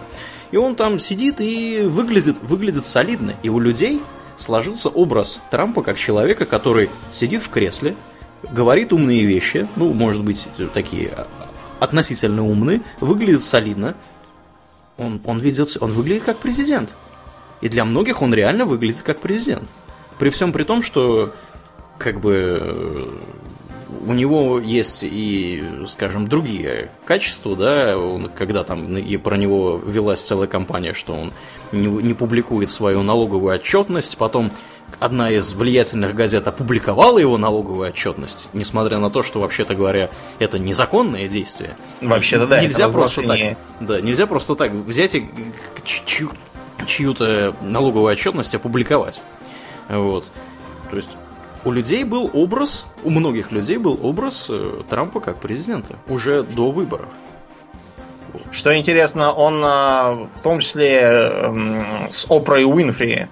И он там сидит и выглядит, выглядит солидно. И у людей сложился образ Трампа как человека, который сидит в кресле, говорит умные вещи, ну, может быть, такие а, относительно умные, выглядит солидно. Он, он, ведет, он выглядит как президент. И для многих он реально выглядит как президент. При всем при том, что как бы у него есть и, скажем, другие качества, да, он, когда там и про него велась целая кампания, что он не, не публикует свою налоговую отчетность, потом одна из влиятельных газет опубликовала его налоговую отчетность, несмотря на то, что, вообще-то говоря, это незаконное действие. Вообще-то да, нельзя просто так, да, нельзя просто так взять и чью, чью-то налоговую отчетность опубликовать. Вот. То есть у людей был образ, у многих людей был образ э, Трампа как президента уже до выборов. Что интересно, он э, в том числе э, с Опрой Уинфри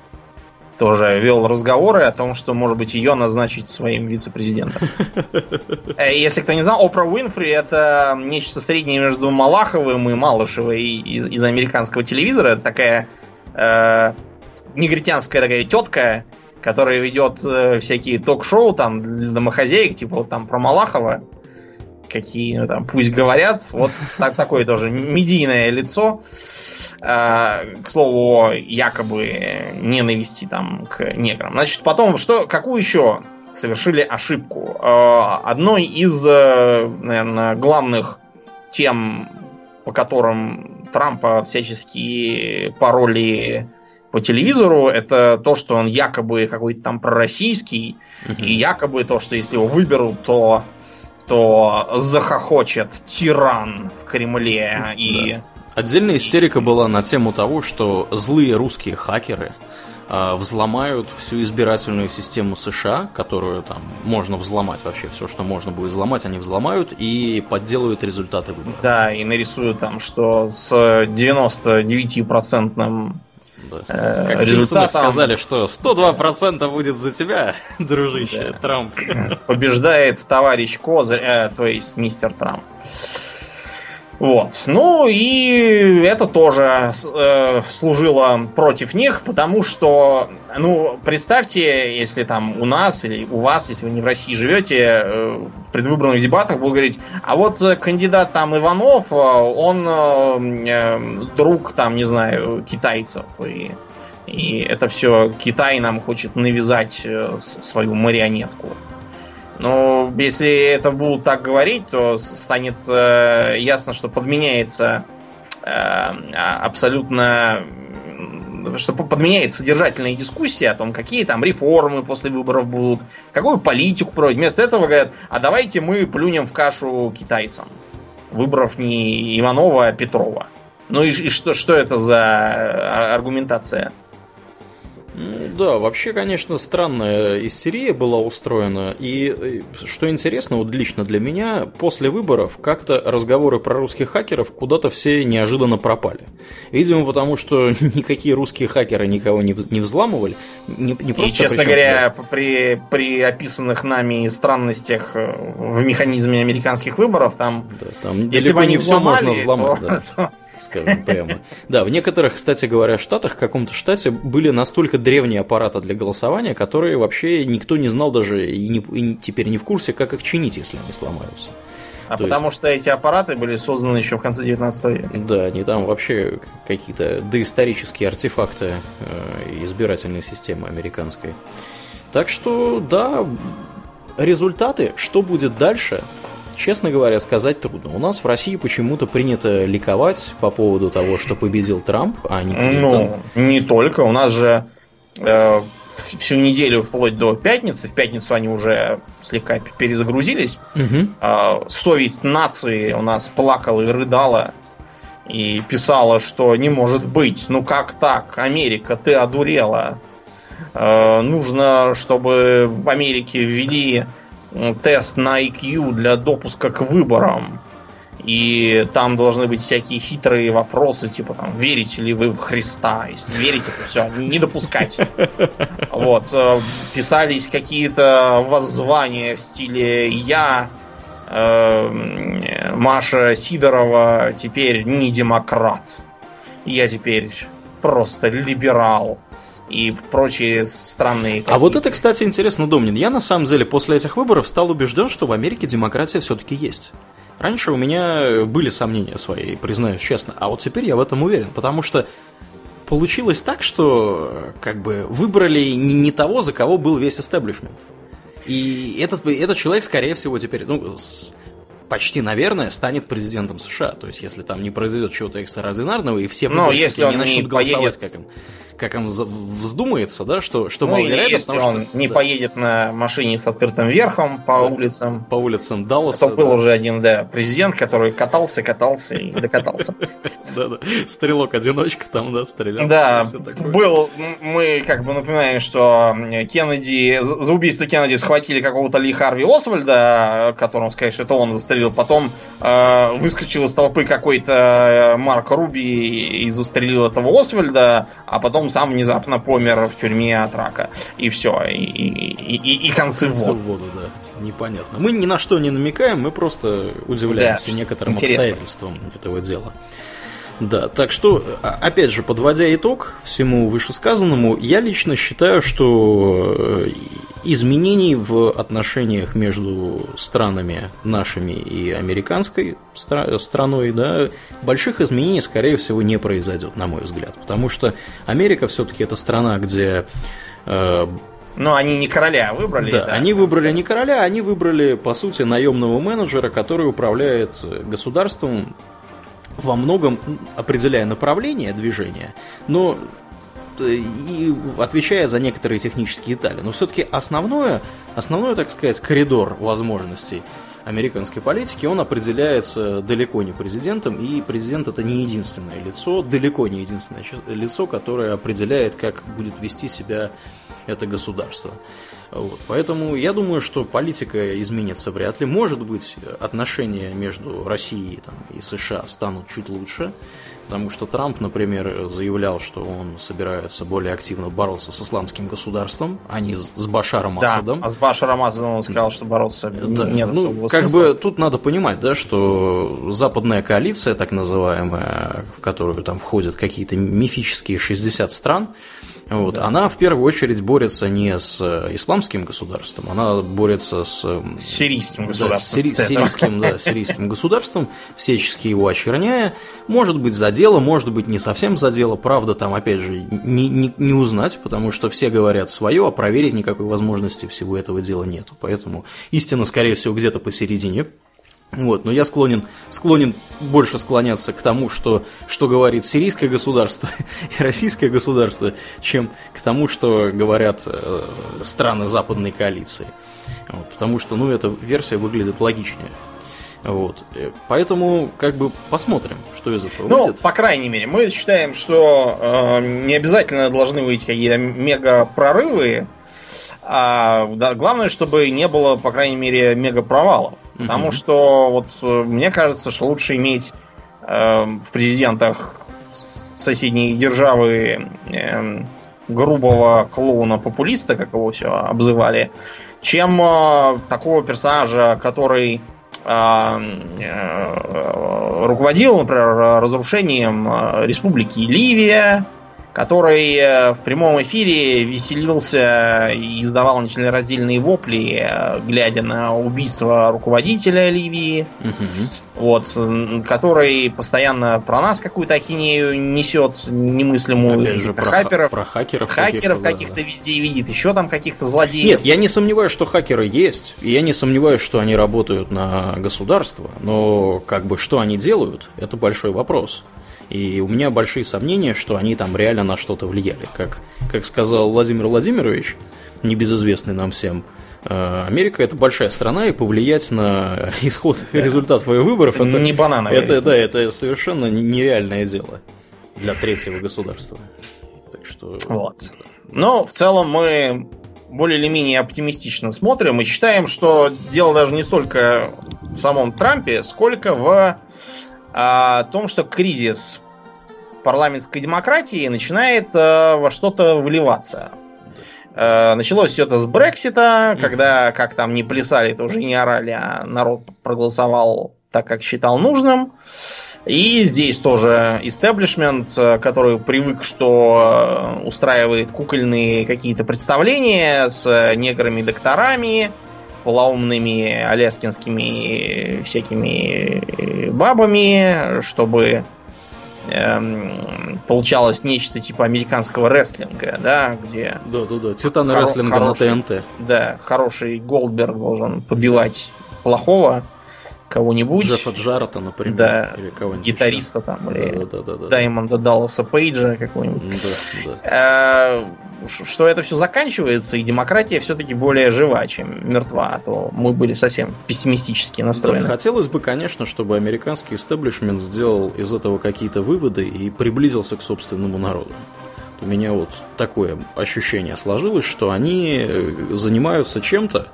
тоже вел разговоры о том, что, может быть, ее назначить своим вице-президентом. Э, если кто не знал, Опра Уинфри это нечто среднее между Малаховым и Малышевой из, из американского телевизора. Это такая э, негритянская такая тетка, который ведет э, всякие ток-шоу там для домохозяек, типа вот там про Малахова, какие ну, там пусть говорят. Вот так, такое тоже медийное лицо. Э, к слову, якобы ненависти там к неграм. Значит, потом, что, какую еще совершили ошибку? Э, одной из, э, наверное, главных тем, по которым Трампа всячески пароли по телевизору, это то, что он якобы какой-то там пророссийский, угу. и якобы то, что если его выберут, то то захохочет тиран в Кремле и... Да. Отдельная истерика была на тему того, что злые русские хакеры э, взломают всю избирательную систему США, которую там можно взломать вообще все, что можно будет взломать, они взломают и подделают результаты выборов. Да, и нарисуют там, что с 99% да. Э, как результатом... сказали, что 102% будет за тебя, дружище, да. Трамп. Побеждает товарищ Козырь, э, то есть мистер Трамп. Вот. Ну и это тоже э, служило против них, потому что, ну, представьте, если там у нас или у вас, если вы не в России живете, э, в предвыборных дебатах будут говорить, а вот кандидат там Иванов, э, он э, э, друг там, не знаю, китайцев, и, и это все Китай нам хочет навязать э, свою марионетку. Но если это будут так говорить, то станет э, ясно, что подменяется э, а, абсолютно что подменяет содержательные дискуссии о том, какие там реформы после выборов будут, какую политику проводить. Вместо этого говорят, а давайте мы плюнем в кашу китайцам. Выборов не Иванова, а Петрова. Ну и, и что, что это за а, аргументация? Да, вообще, конечно, странная истерия была устроена. И что интересно, вот лично для меня, после выборов как-то разговоры про русских хакеров куда-то все неожиданно пропали. Видимо, потому что никакие русские хакеры никого не, не взламывали. Не, не просто, и, честно причем, говоря, да. при, при описанных нами странностях в механизме американских выборов, там, да, там если бы они все можно взломать, то, да. то, скажем прямо. Да, в некоторых, кстати говоря, штатах, в каком-то штате были настолько древние аппараты для голосования, которые вообще никто не знал даже и, не, и теперь не в курсе, как их чинить, если они сломаются. А То потому есть... что эти аппараты были созданы еще в конце 19 века. Да, они там вообще какие-то доисторические артефакты э, избирательной системы американской. Так что, да, результаты, что будет дальше, честно говоря, сказать трудно. У нас в России почему-то принято ликовать по поводу того, что победил Трамп, а не Клинтон. Ну, не только. У нас же э, всю неделю вплоть до пятницы, в пятницу они уже слегка перезагрузились. Угу. Э, совесть нации у нас плакала и рыдала. И писала, что не может быть, ну как так, Америка, ты одурела. Э, нужно, чтобы в Америке ввели тест на IQ для допуска к выборам. И там должны быть всякие хитрые вопросы, типа там, верите ли вы в Христа? Если верите, то все, не допускать. Вот. Э, писались какие-то воззвания в стиле «Я, э, Маша Сидорова, теперь не демократ. Я теперь просто либерал и прочие странные... А вот это, кстати, интересно, Домнин. Я, на самом деле, после этих выборов стал убежден, что в Америке демократия все-таки есть. Раньше у меня были сомнения свои, признаюсь честно, а вот теперь я в этом уверен, потому что получилось так, что как бы выбрали не, того, за кого был весь истеблишмент. И этот, этот человек, скорее всего, теперь, ну, почти, наверное, станет президентом США. То есть, если там не произойдет чего-то экстраординарного, и все Но если не начнут не голосовать, поедет... как им как им вздумается, да, что, что ну, маловероятно. Если потому, он что, не да. поедет на машине с открытым верхом по да, улицам. По улицам Далласа. Это был уже один, да, президент, который катался, катался и докатался. Да-да, стрелок-одиночка там, да, стрелял. Да, был, мы как бы напоминаем, что Кеннеди, за убийство Кеннеди схватили какого-то Ли Харви Освальда, которому сказать, что это он застрелил, потом э, выскочил из толпы какой-то э, Марк Руби и застрелил этого Освальда, а потом потом сам внезапно помер в тюрьме от рака. И все. И, и, и, и концы, концы в воду. да. Непонятно. Мы ни на что не намекаем, мы просто удивляемся да, некоторым интересно. обстоятельствам этого дела. Да, так что, а, опять же, подводя итог всему вышесказанному, я лично считаю, что э, изменений в отношениях между странами нашими и американской стра- страной, да, больших изменений, скорее всего, не произойдет, на мой взгляд. Потому что Америка все-таки это страна, где э, но они не короля выбрали. Да, да, они выбрали не короля, они выбрали, по сути, наемного менеджера, который управляет государством во многом определяя направление движения, но э, и отвечая за некоторые технические детали. Но все-таки основное, основное, так сказать, коридор возможностей американской политики, он определяется далеко не президентом, и президент это не единственное лицо, далеко не единственное лицо, которое определяет, как будет вести себя это государство. Вот. Поэтому я думаю, что политика изменится вряд ли. Может быть, отношения между Россией там, и США станут чуть лучше, потому что Трамп, например, заявлял, что он собирается более активно бороться с исламским государством, а не с Башаром Асадом. Да, а с Башаром Асадом он сказал, что бороться да. нет ну, Как бы тут надо понимать, да, что западная коалиция, так называемая, в которую там входят какие-то мифические 60 стран, вот. Да. Она в первую очередь борется не с исламским государством, она борется с, с сирийским государством. Да, с сири- сирийским, да, сирийским государством, всячески его очерняя. Может быть за дело, может быть не совсем за дело. Правда, там опять же не, не, не узнать, потому что все говорят свое, а проверить никакой возможности всего этого дела нету. Поэтому истина, скорее всего, где-то посередине. Вот, но я склонен, склонен больше склоняться к тому, что, что говорит сирийское государство и российское государство, чем к тому, что говорят э, страны западной коалиции. Вот, потому что, ну, эта версия выглядит логичнее. Вот. Э, поэтому, как бы, посмотрим, что из этого ну, выйдет. по крайней мере, мы считаем, что э, не обязательно должны быть какие-то мега прорывы а, да, главное, чтобы не было, по крайней мере, мега провалов. Угу. Потому что вот э, мне кажется, что лучше иметь э, в президентах соседней державы э, грубого клоуна-популиста, как его все обзывали, чем э, такого персонажа, который руководил, например, разрушением э, республики Ливия, который э, в прямом эфире веселился и издавал нечленораздельные вопли, э, глядя на убийство руководителя Ливии, угу. вот, который постоянно про нас какую-то ахинею несет немыслимую. Опять же, про хаперов, про хакеров, хакеров каких-то, каких везде видит, еще там каких-то злодеев. Нет, я не сомневаюсь, что хакеры есть, и я не сомневаюсь, что они работают на государство, но как бы что они делают, это большой вопрос. И у меня большие сомнения, что они там реально на что-то влияли. Как, как сказал Владимир Владимирович, небезызвестный нам всем, э, Америка это большая страна, и повлиять на исход, да. результат выборов это, не банана, это, да, это совершенно нереальное дело для третьего государства. Так что. Вот. Но в целом мы более или менее оптимистично смотрим и считаем, что дело даже не столько в самом Трампе, сколько в о том, что кризис парламентской демократии начинает э, во что-то выливаться. Э, началось все это с Брексита, когда, как там не плясали, тоже не орали, а народ проголосовал так, как считал нужным. И здесь тоже истеблишмент, э, который привык, что устраивает кукольные какие-то представления с неграми-докторами, полоумными аляскинскими всякими э, бабами, чтобы эм, получалось нечто типа американского рестлинга, да, где... Да, да, да, титаны хоро- рестлинга хороший, на ТНТ. Да, хороший Голдберг должен побивать плохого, кого-нибудь. Джеффа Джарта, например. Да, или кого-нибудь гитариста еще. там, или да, да, да, да, Даймонда Далласа Пейджа какого-нибудь. Да, да. А, что это все заканчивается, и демократия все-таки более жива, чем мертва, а то мы были совсем пессимистически настроены. Да, хотелось бы, конечно, чтобы американский истеблишмент сделал из этого какие-то выводы и приблизился к собственному народу. У меня вот такое ощущение сложилось, что они э, занимаются чем-то,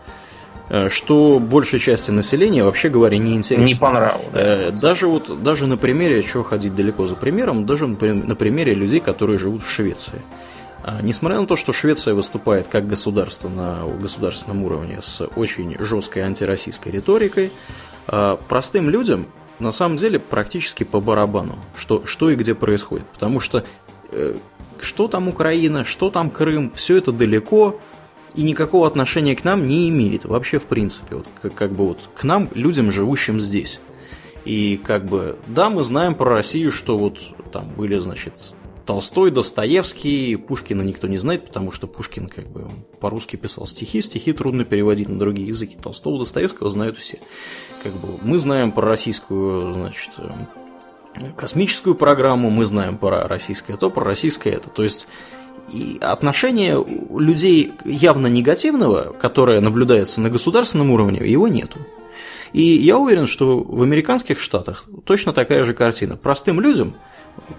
что большей части населения, вообще говоря, не интересно. Не понравилось. Да. Э, даже вот, даже на примере, чего ходить далеко за примером, даже на примере людей, которые живут в Швеции. А, несмотря на то, что Швеция выступает как государство на государственном уровне с очень жесткой антироссийской риторикой, а, простым людям на самом деле практически по барабану, что, что и где происходит. Потому что э, что там Украина, что там Крым, все это далеко, и никакого отношения к нам не имеет вообще в принципе, вот, как, как бы вот к нам, людям, живущим здесь. И как бы, да, мы знаем про Россию, что вот там были, значит, Толстой, Достоевский, Пушкина никто не знает, потому что Пушкин как бы по-русски писал стихи, стихи трудно переводить на другие языки. Толстого, Достоевского знают все. Как бы мы знаем про российскую, значит, космическую программу, мы знаем про российское то, про российское это. То есть и отношение людей явно негативного, которое наблюдается на государственном уровне, его нету. И я уверен, что в американских штатах точно такая же картина. Простым людям,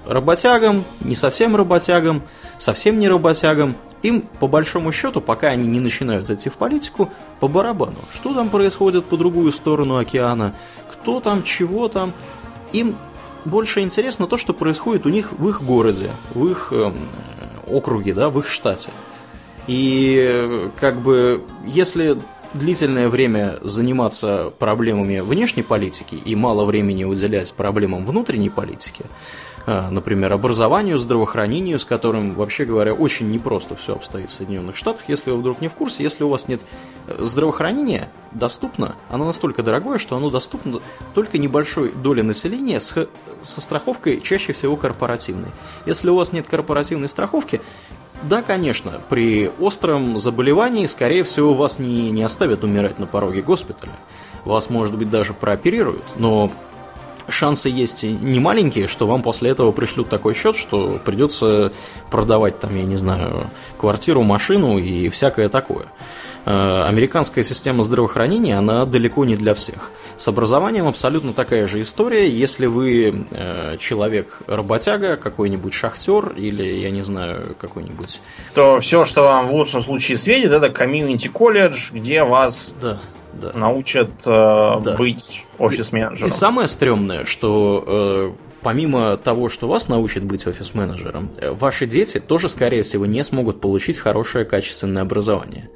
работягам, не совсем работягам, совсем не работягам, им по большому счету, пока они не начинают идти в политику, по барабану. Что там происходит по другую сторону океана, кто там, чего там, им больше интересно то, что происходит у них в их городе, в их эм, округе, да, в их штате. И как бы если длительное время заниматься проблемами внешней политики и мало времени уделять проблемам внутренней политики, например, образованию, здравоохранению, с которым, вообще говоря, очень непросто все обстоит в Соединенных Штатах. Если вы вдруг не в курсе, если у вас нет э, здравоохранения, доступно, оно настолько дорогое, что оно доступно только небольшой доле населения с, со страховкой чаще всего корпоративной. Если у вас нет корпоративной страховки, да, конечно, при остром заболевании, скорее всего, вас не, не оставят умирать на пороге госпиталя. Вас, может быть, даже прооперируют, но шансы есть не маленькие, что вам после этого пришлют такой счет, что придется продавать там, я не знаю, квартиру, машину и всякое такое. Э, американская система здравоохранения, она далеко не для всех. С образованием абсолютно такая же история. Если вы э, человек работяга, какой-нибудь шахтер или, я не знаю, какой-нибудь... То все, что вам в лучшем случае светит, это комьюнити колледж, где вас да да. научат э, да. быть офис-менеджером. И самое стрёмное, что э, помимо того, что вас научат быть офис-менеджером, э, ваши дети тоже, скорее всего, не смогут получить хорошее качественное образование.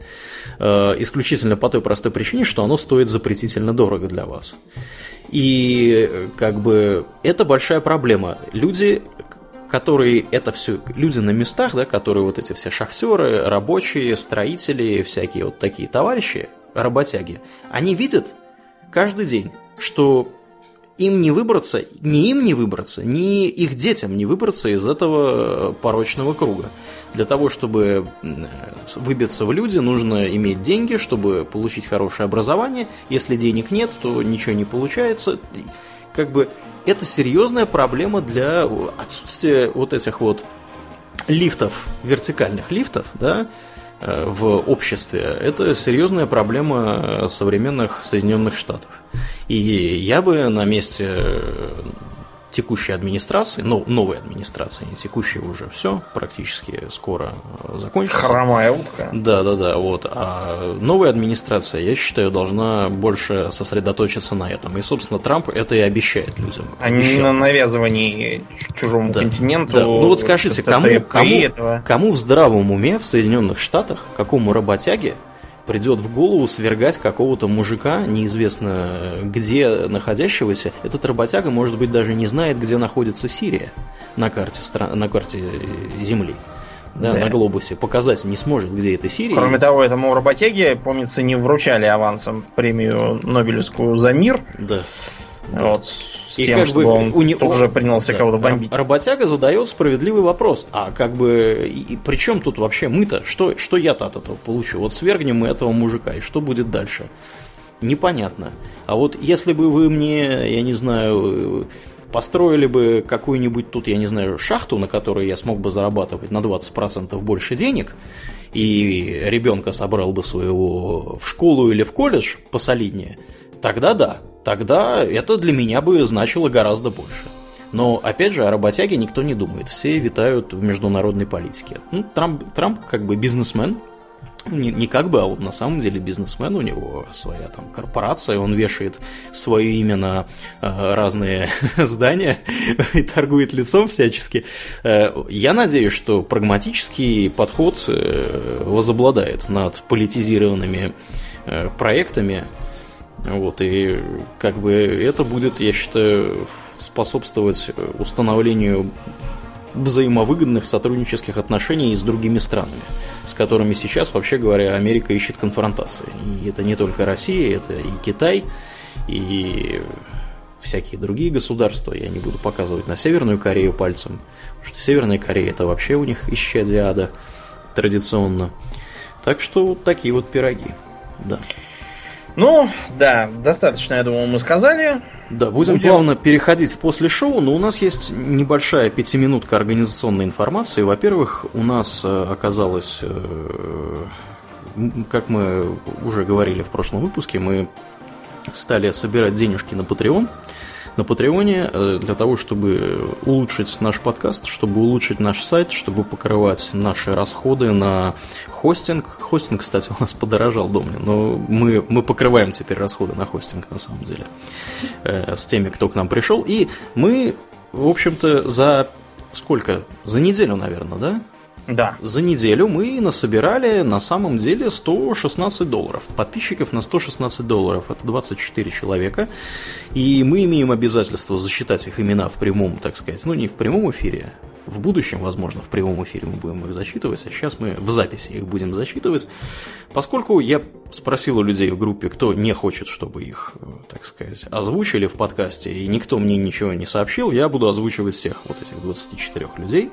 Э, исключительно по той простой причине, что оно стоит запретительно дорого для вас. И э, как бы это большая проблема. Люди, которые это все, люди на местах, да, которые вот эти все шахтеры, рабочие, строители, всякие вот такие товарищи, работяги, они видят каждый день, что им не выбраться, ни им не выбраться, ни их детям не выбраться из этого порочного круга. Для того, чтобы выбиться в люди, нужно иметь деньги, чтобы получить хорошее образование. Если денег нет, то ничего не получается. Как бы это серьезная проблема для отсутствия вот этих вот лифтов, вертикальных лифтов, да, э, в обществе. Это серьезная проблема современных Соединенных Штатов. И я бы на месте текущей администрации, ну, новой администрации, не текущей уже все, практически скоро э, закончится. Хромая утка. Да, да, да, вот. А новая администрация, я считаю, должна больше сосредоточиться на этом. И, собственно, Трамп это и обещает людям. А не на навязывании чужому да. континенту. Да. Ну вот скажите, кому, кому, кому в здравом уме в Соединенных Штатах, какому работяге придет в голову свергать какого-то мужика, неизвестно где находящегося, этот работяга, может быть, даже не знает, где находится Сирия на карте, на карте Земли. Да, да. на глобусе показать не сможет, где это Сирия. Кроме того, этому работяге, помнится, не вручали авансом премию Нобелевскую за мир. Да. Вот, с и тем, как чтобы бы он у не... тоже принялся да, кого-то бомбить. Работяга задает справедливый вопрос. А как бы, и, и при чем тут вообще мы-то? Что, что я-то от этого получу? Вот свергнем мы этого мужика, и что будет дальше? Непонятно. А вот если бы вы мне, я не знаю, построили бы какую-нибудь тут, я не знаю, шахту, на которой я смог бы зарабатывать на 20% больше денег, и ребенка собрал бы своего в школу или в колледж посолиднее, тогда да, тогда это для меня бы значило гораздо больше. Но, опять же, о работяге никто не думает. Все витают в международной политике. Ну, Трамп, Трамп как бы бизнесмен, не, не как бы, а он на самом деле бизнесмен, у него своя там корпорация, он вешает свое имя на э, разные здания и торгует лицом всячески. Э, я надеюсь, что прагматический подход э, возобладает над политизированными э, проектами, вот, и как бы это будет, я считаю, способствовать установлению взаимовыгодных сотруднических отношений с другими странами, с которыми сейчас, вообще говоря, Америка ищет конфронтации. И это не только Россия, это и Китай, и всякие другие государства. Я не буду показывать на Северную Корею пальцем, потому что Северная Корея это вообще у них исчадие ада традиционно. Так что вот такие вот пироги. Да. Ну, да, достаточно, я думаю, мы сказали. Да, будем, будем плавно переходить в после шоу, но у нас есть небольшая пятиминутка организационной информации. Во-первых, у нас э, оказалось, э, как мы уже говорили в прошлом выпуске, мы стали собирать денежки на Patreon на Патреоне э, для того, чтобы улучшить наш подкаст, чтобы улучшить наш сайт, чтобы покрывать наши расходы на хостинг. Хостинг, кстати, у нас подорожал, Домнин, но мы, мы покрываем теперь расходы на хостинг на самом деле э, с теми, кто к нам пришел. И мы, в общем-то, за сколько? За неделю, наверное, да? Да. За неделю мы насобирали на самом деле 116 долларов. Подписчиков на 116 долларов. Это 24 человека. И мы имеем обязательство засчитать их имена в прямом, так сказать, ну не в прямом эфире, в будущем, возможно, в прямом эфире мы будем их зачитывать, а сейчас мы в записи их будем зачитывать. Поскольку я спросил у людей в группе, кто не хочет, чтобы их, так сказать, озвучили в подкасте, и никто мне ничего не сообщил, я буду озвучивать всех вот этих 24 людей.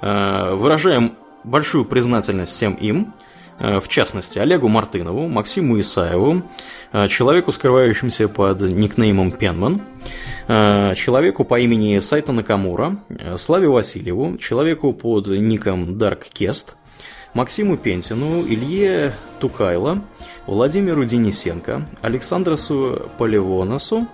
Э, выражаем большую признательность всем им, э, в частности, Олегу Мартынову, Максиму Исаеву, э, человеку, скрывающемуся под никнеймом Пенман, человеку по имени Сайта Накамура, Славе Васильеву, человеку под ником Dark Kest, Максиму Пентину, Илье Тукайло, Владимиру Денисенко, Александросу Поливоносу,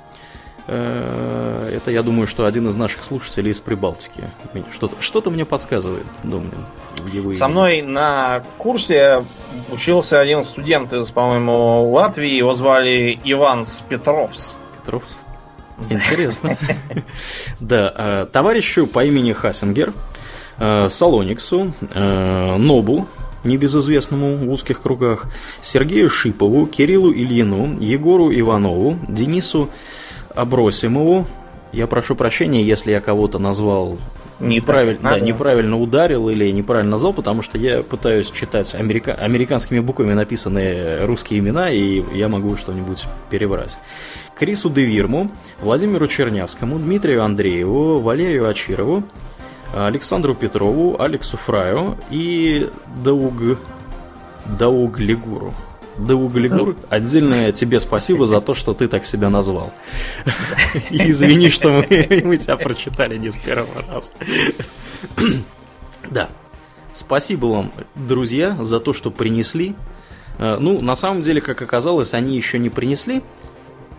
это, я думаю, что один из наших слушателей из Прибалтики. Что-то, что-то мне подсказывает, думаю. Его Со мной на курсе учился один студент из, по-моему, Латвии. Его звали Иван Петровс. Петровс? Интересно. Да, э, товарищу по имени Хассингер, э, Салониксу, э, Нобу, небезызвестному в узких кругах, Сергею Шипову, Кириллу Ильину, Егору Иванову, Денису Абросимову. Я прошу прощения, если я кого-то назвал неправильно, да, неправильно ударил или неправильно назвал, потому что я пытаюсь читать америка... американскими буквами написанные русские имена, и я могу что-нибудь переврать. Крису Девирму, Владимиру Чернявскому, Дмитрию Андрееву, Валерию Ачирову, Александру Петрову, Алексу Фраю и Дауг... Дауг Лигуру. Дауг Лигур, отдельное тебе спасибо за то, что ты так себя назвал. И извини, что мы, мы тебя прочитали не с первого раза. Да. Спасибо вам, друзья, за то, что принесли. Э, ну, на самом деле, как оказалось, они еще не принесли,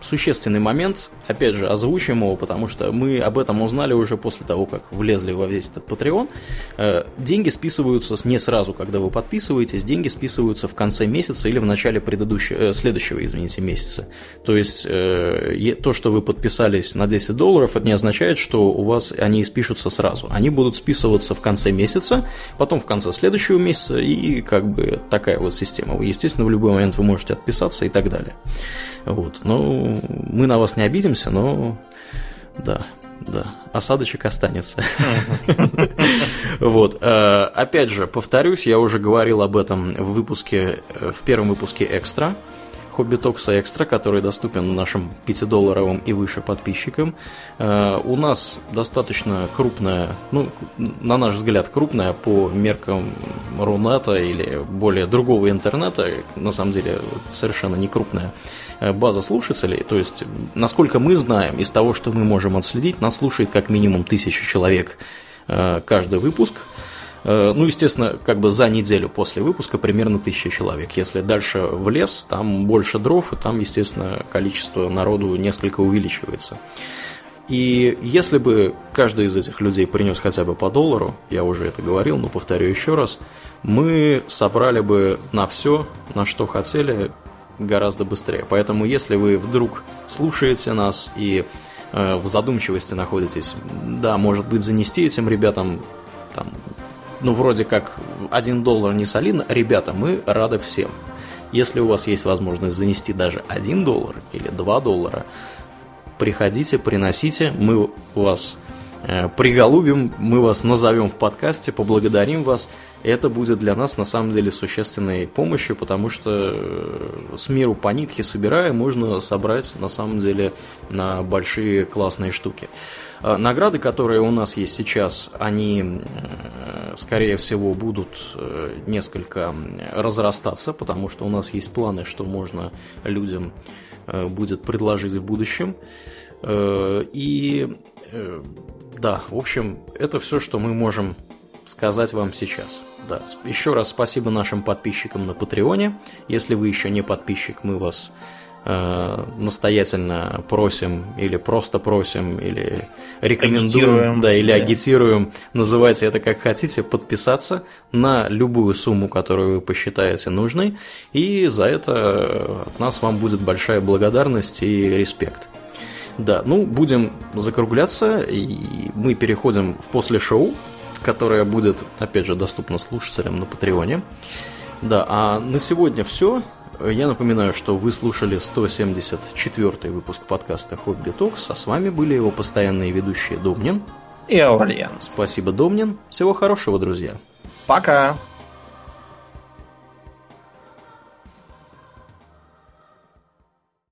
существенный момент, опять же, озвучим его, потому что мы об этом узнали уже после того, как влезли во весь этот Patreon. Э, деньги списываются не сразу, когда вы подписываетесь, деньги списываются в конце месяца или в начале предыдущего, э, следующего, извините, месяца. То есть, э, то, что вы подписались на 10 долларов, это не означает, что у вас они спишутся сразу. Они будут списываться в конце месяца, потом в конце следующего месяца, и как бы такая вот система. Естественно, в любой момент вы можете отписаться и так далее. Вот. Ну, мы на вас не обидимся, но да, да, осадочек останется. Вот. Э, опять же, повторюсь, я уже говорил об этом в выпуске, э, в первом выпуске экстра. Хобби Токса Экстра, который доступен нашим 5-долларовым и выше подписчикам. Э, у нас достаточно крупная, ну, на наш взгляд, крупная по меркам Рунета или более другого интернета, на самом деле совершенно не крупная база слушателей. То есть, насколько мы знаем, из того, что мы можем отследить, нас слушает как минимум тысяча человек э, каждый выпуск – Э, ну, естественно, как бы за неделю после выпуска примерно тысяча человек. Если дальше в лес, там больше дров, и там, естественно, количество народу несколько увеличивается. И если бы каждый из этих людей принес хотя бы по доллару, я уже это говорил, но повторю еще раз, мы собрали бы на все, на что хотели, гораздо быстрее. Поэтому, если вы вдруг слушаете нас и э, в задумчивости находитесь, да, может быть, занести этим ребятам там, ну, вроде как, один доллар не солидно, ребята, мы рады всем. Если у вас есть возможность занести даже 1 доллар или 2 доллара, приходите, приносите, мы вас приголубим, мы вас назовем в подкасте, поблагодарим вас. Это будет для нас на самом деле существенной помощью, потому что э, с миру по нитке собирая, можно собрать на самом деле на большие классные штуки. Э, награды, которые у нас есть сейчас, они, э, скорее всего, будут э, несколько разрастаться, потому что у нас есть планы, что можно людям будет предложить в будущем. И да, в общем, это все, что мы можем сказать вам сейчас. Да. Еще раз спасибо нашим подписчикам на Патреоне. Если вы еще не подписчик, мы вас Э, настоятельно просим или просто просим или рекомендуем, агитируем, да, или да. агитируем, называйте это как хотите, подписаться на любую сумму, которую вы посчитаете нужной, и за это от нас вам будет большая благодарность и респект. Да, ну, будем закругляться, и мы переходим в после шоу, которое будет, опять же, доступно слушателям на Патреоне. Да, а на сегодня все. Я напоминаю, что вы слушали 174 выпуск подкаста «Хобби Токс», а с вами были его постоянные ведущие Домнин и Аурлиен. Спасибо, Домнин. Всего хорошего, друзья. Пока.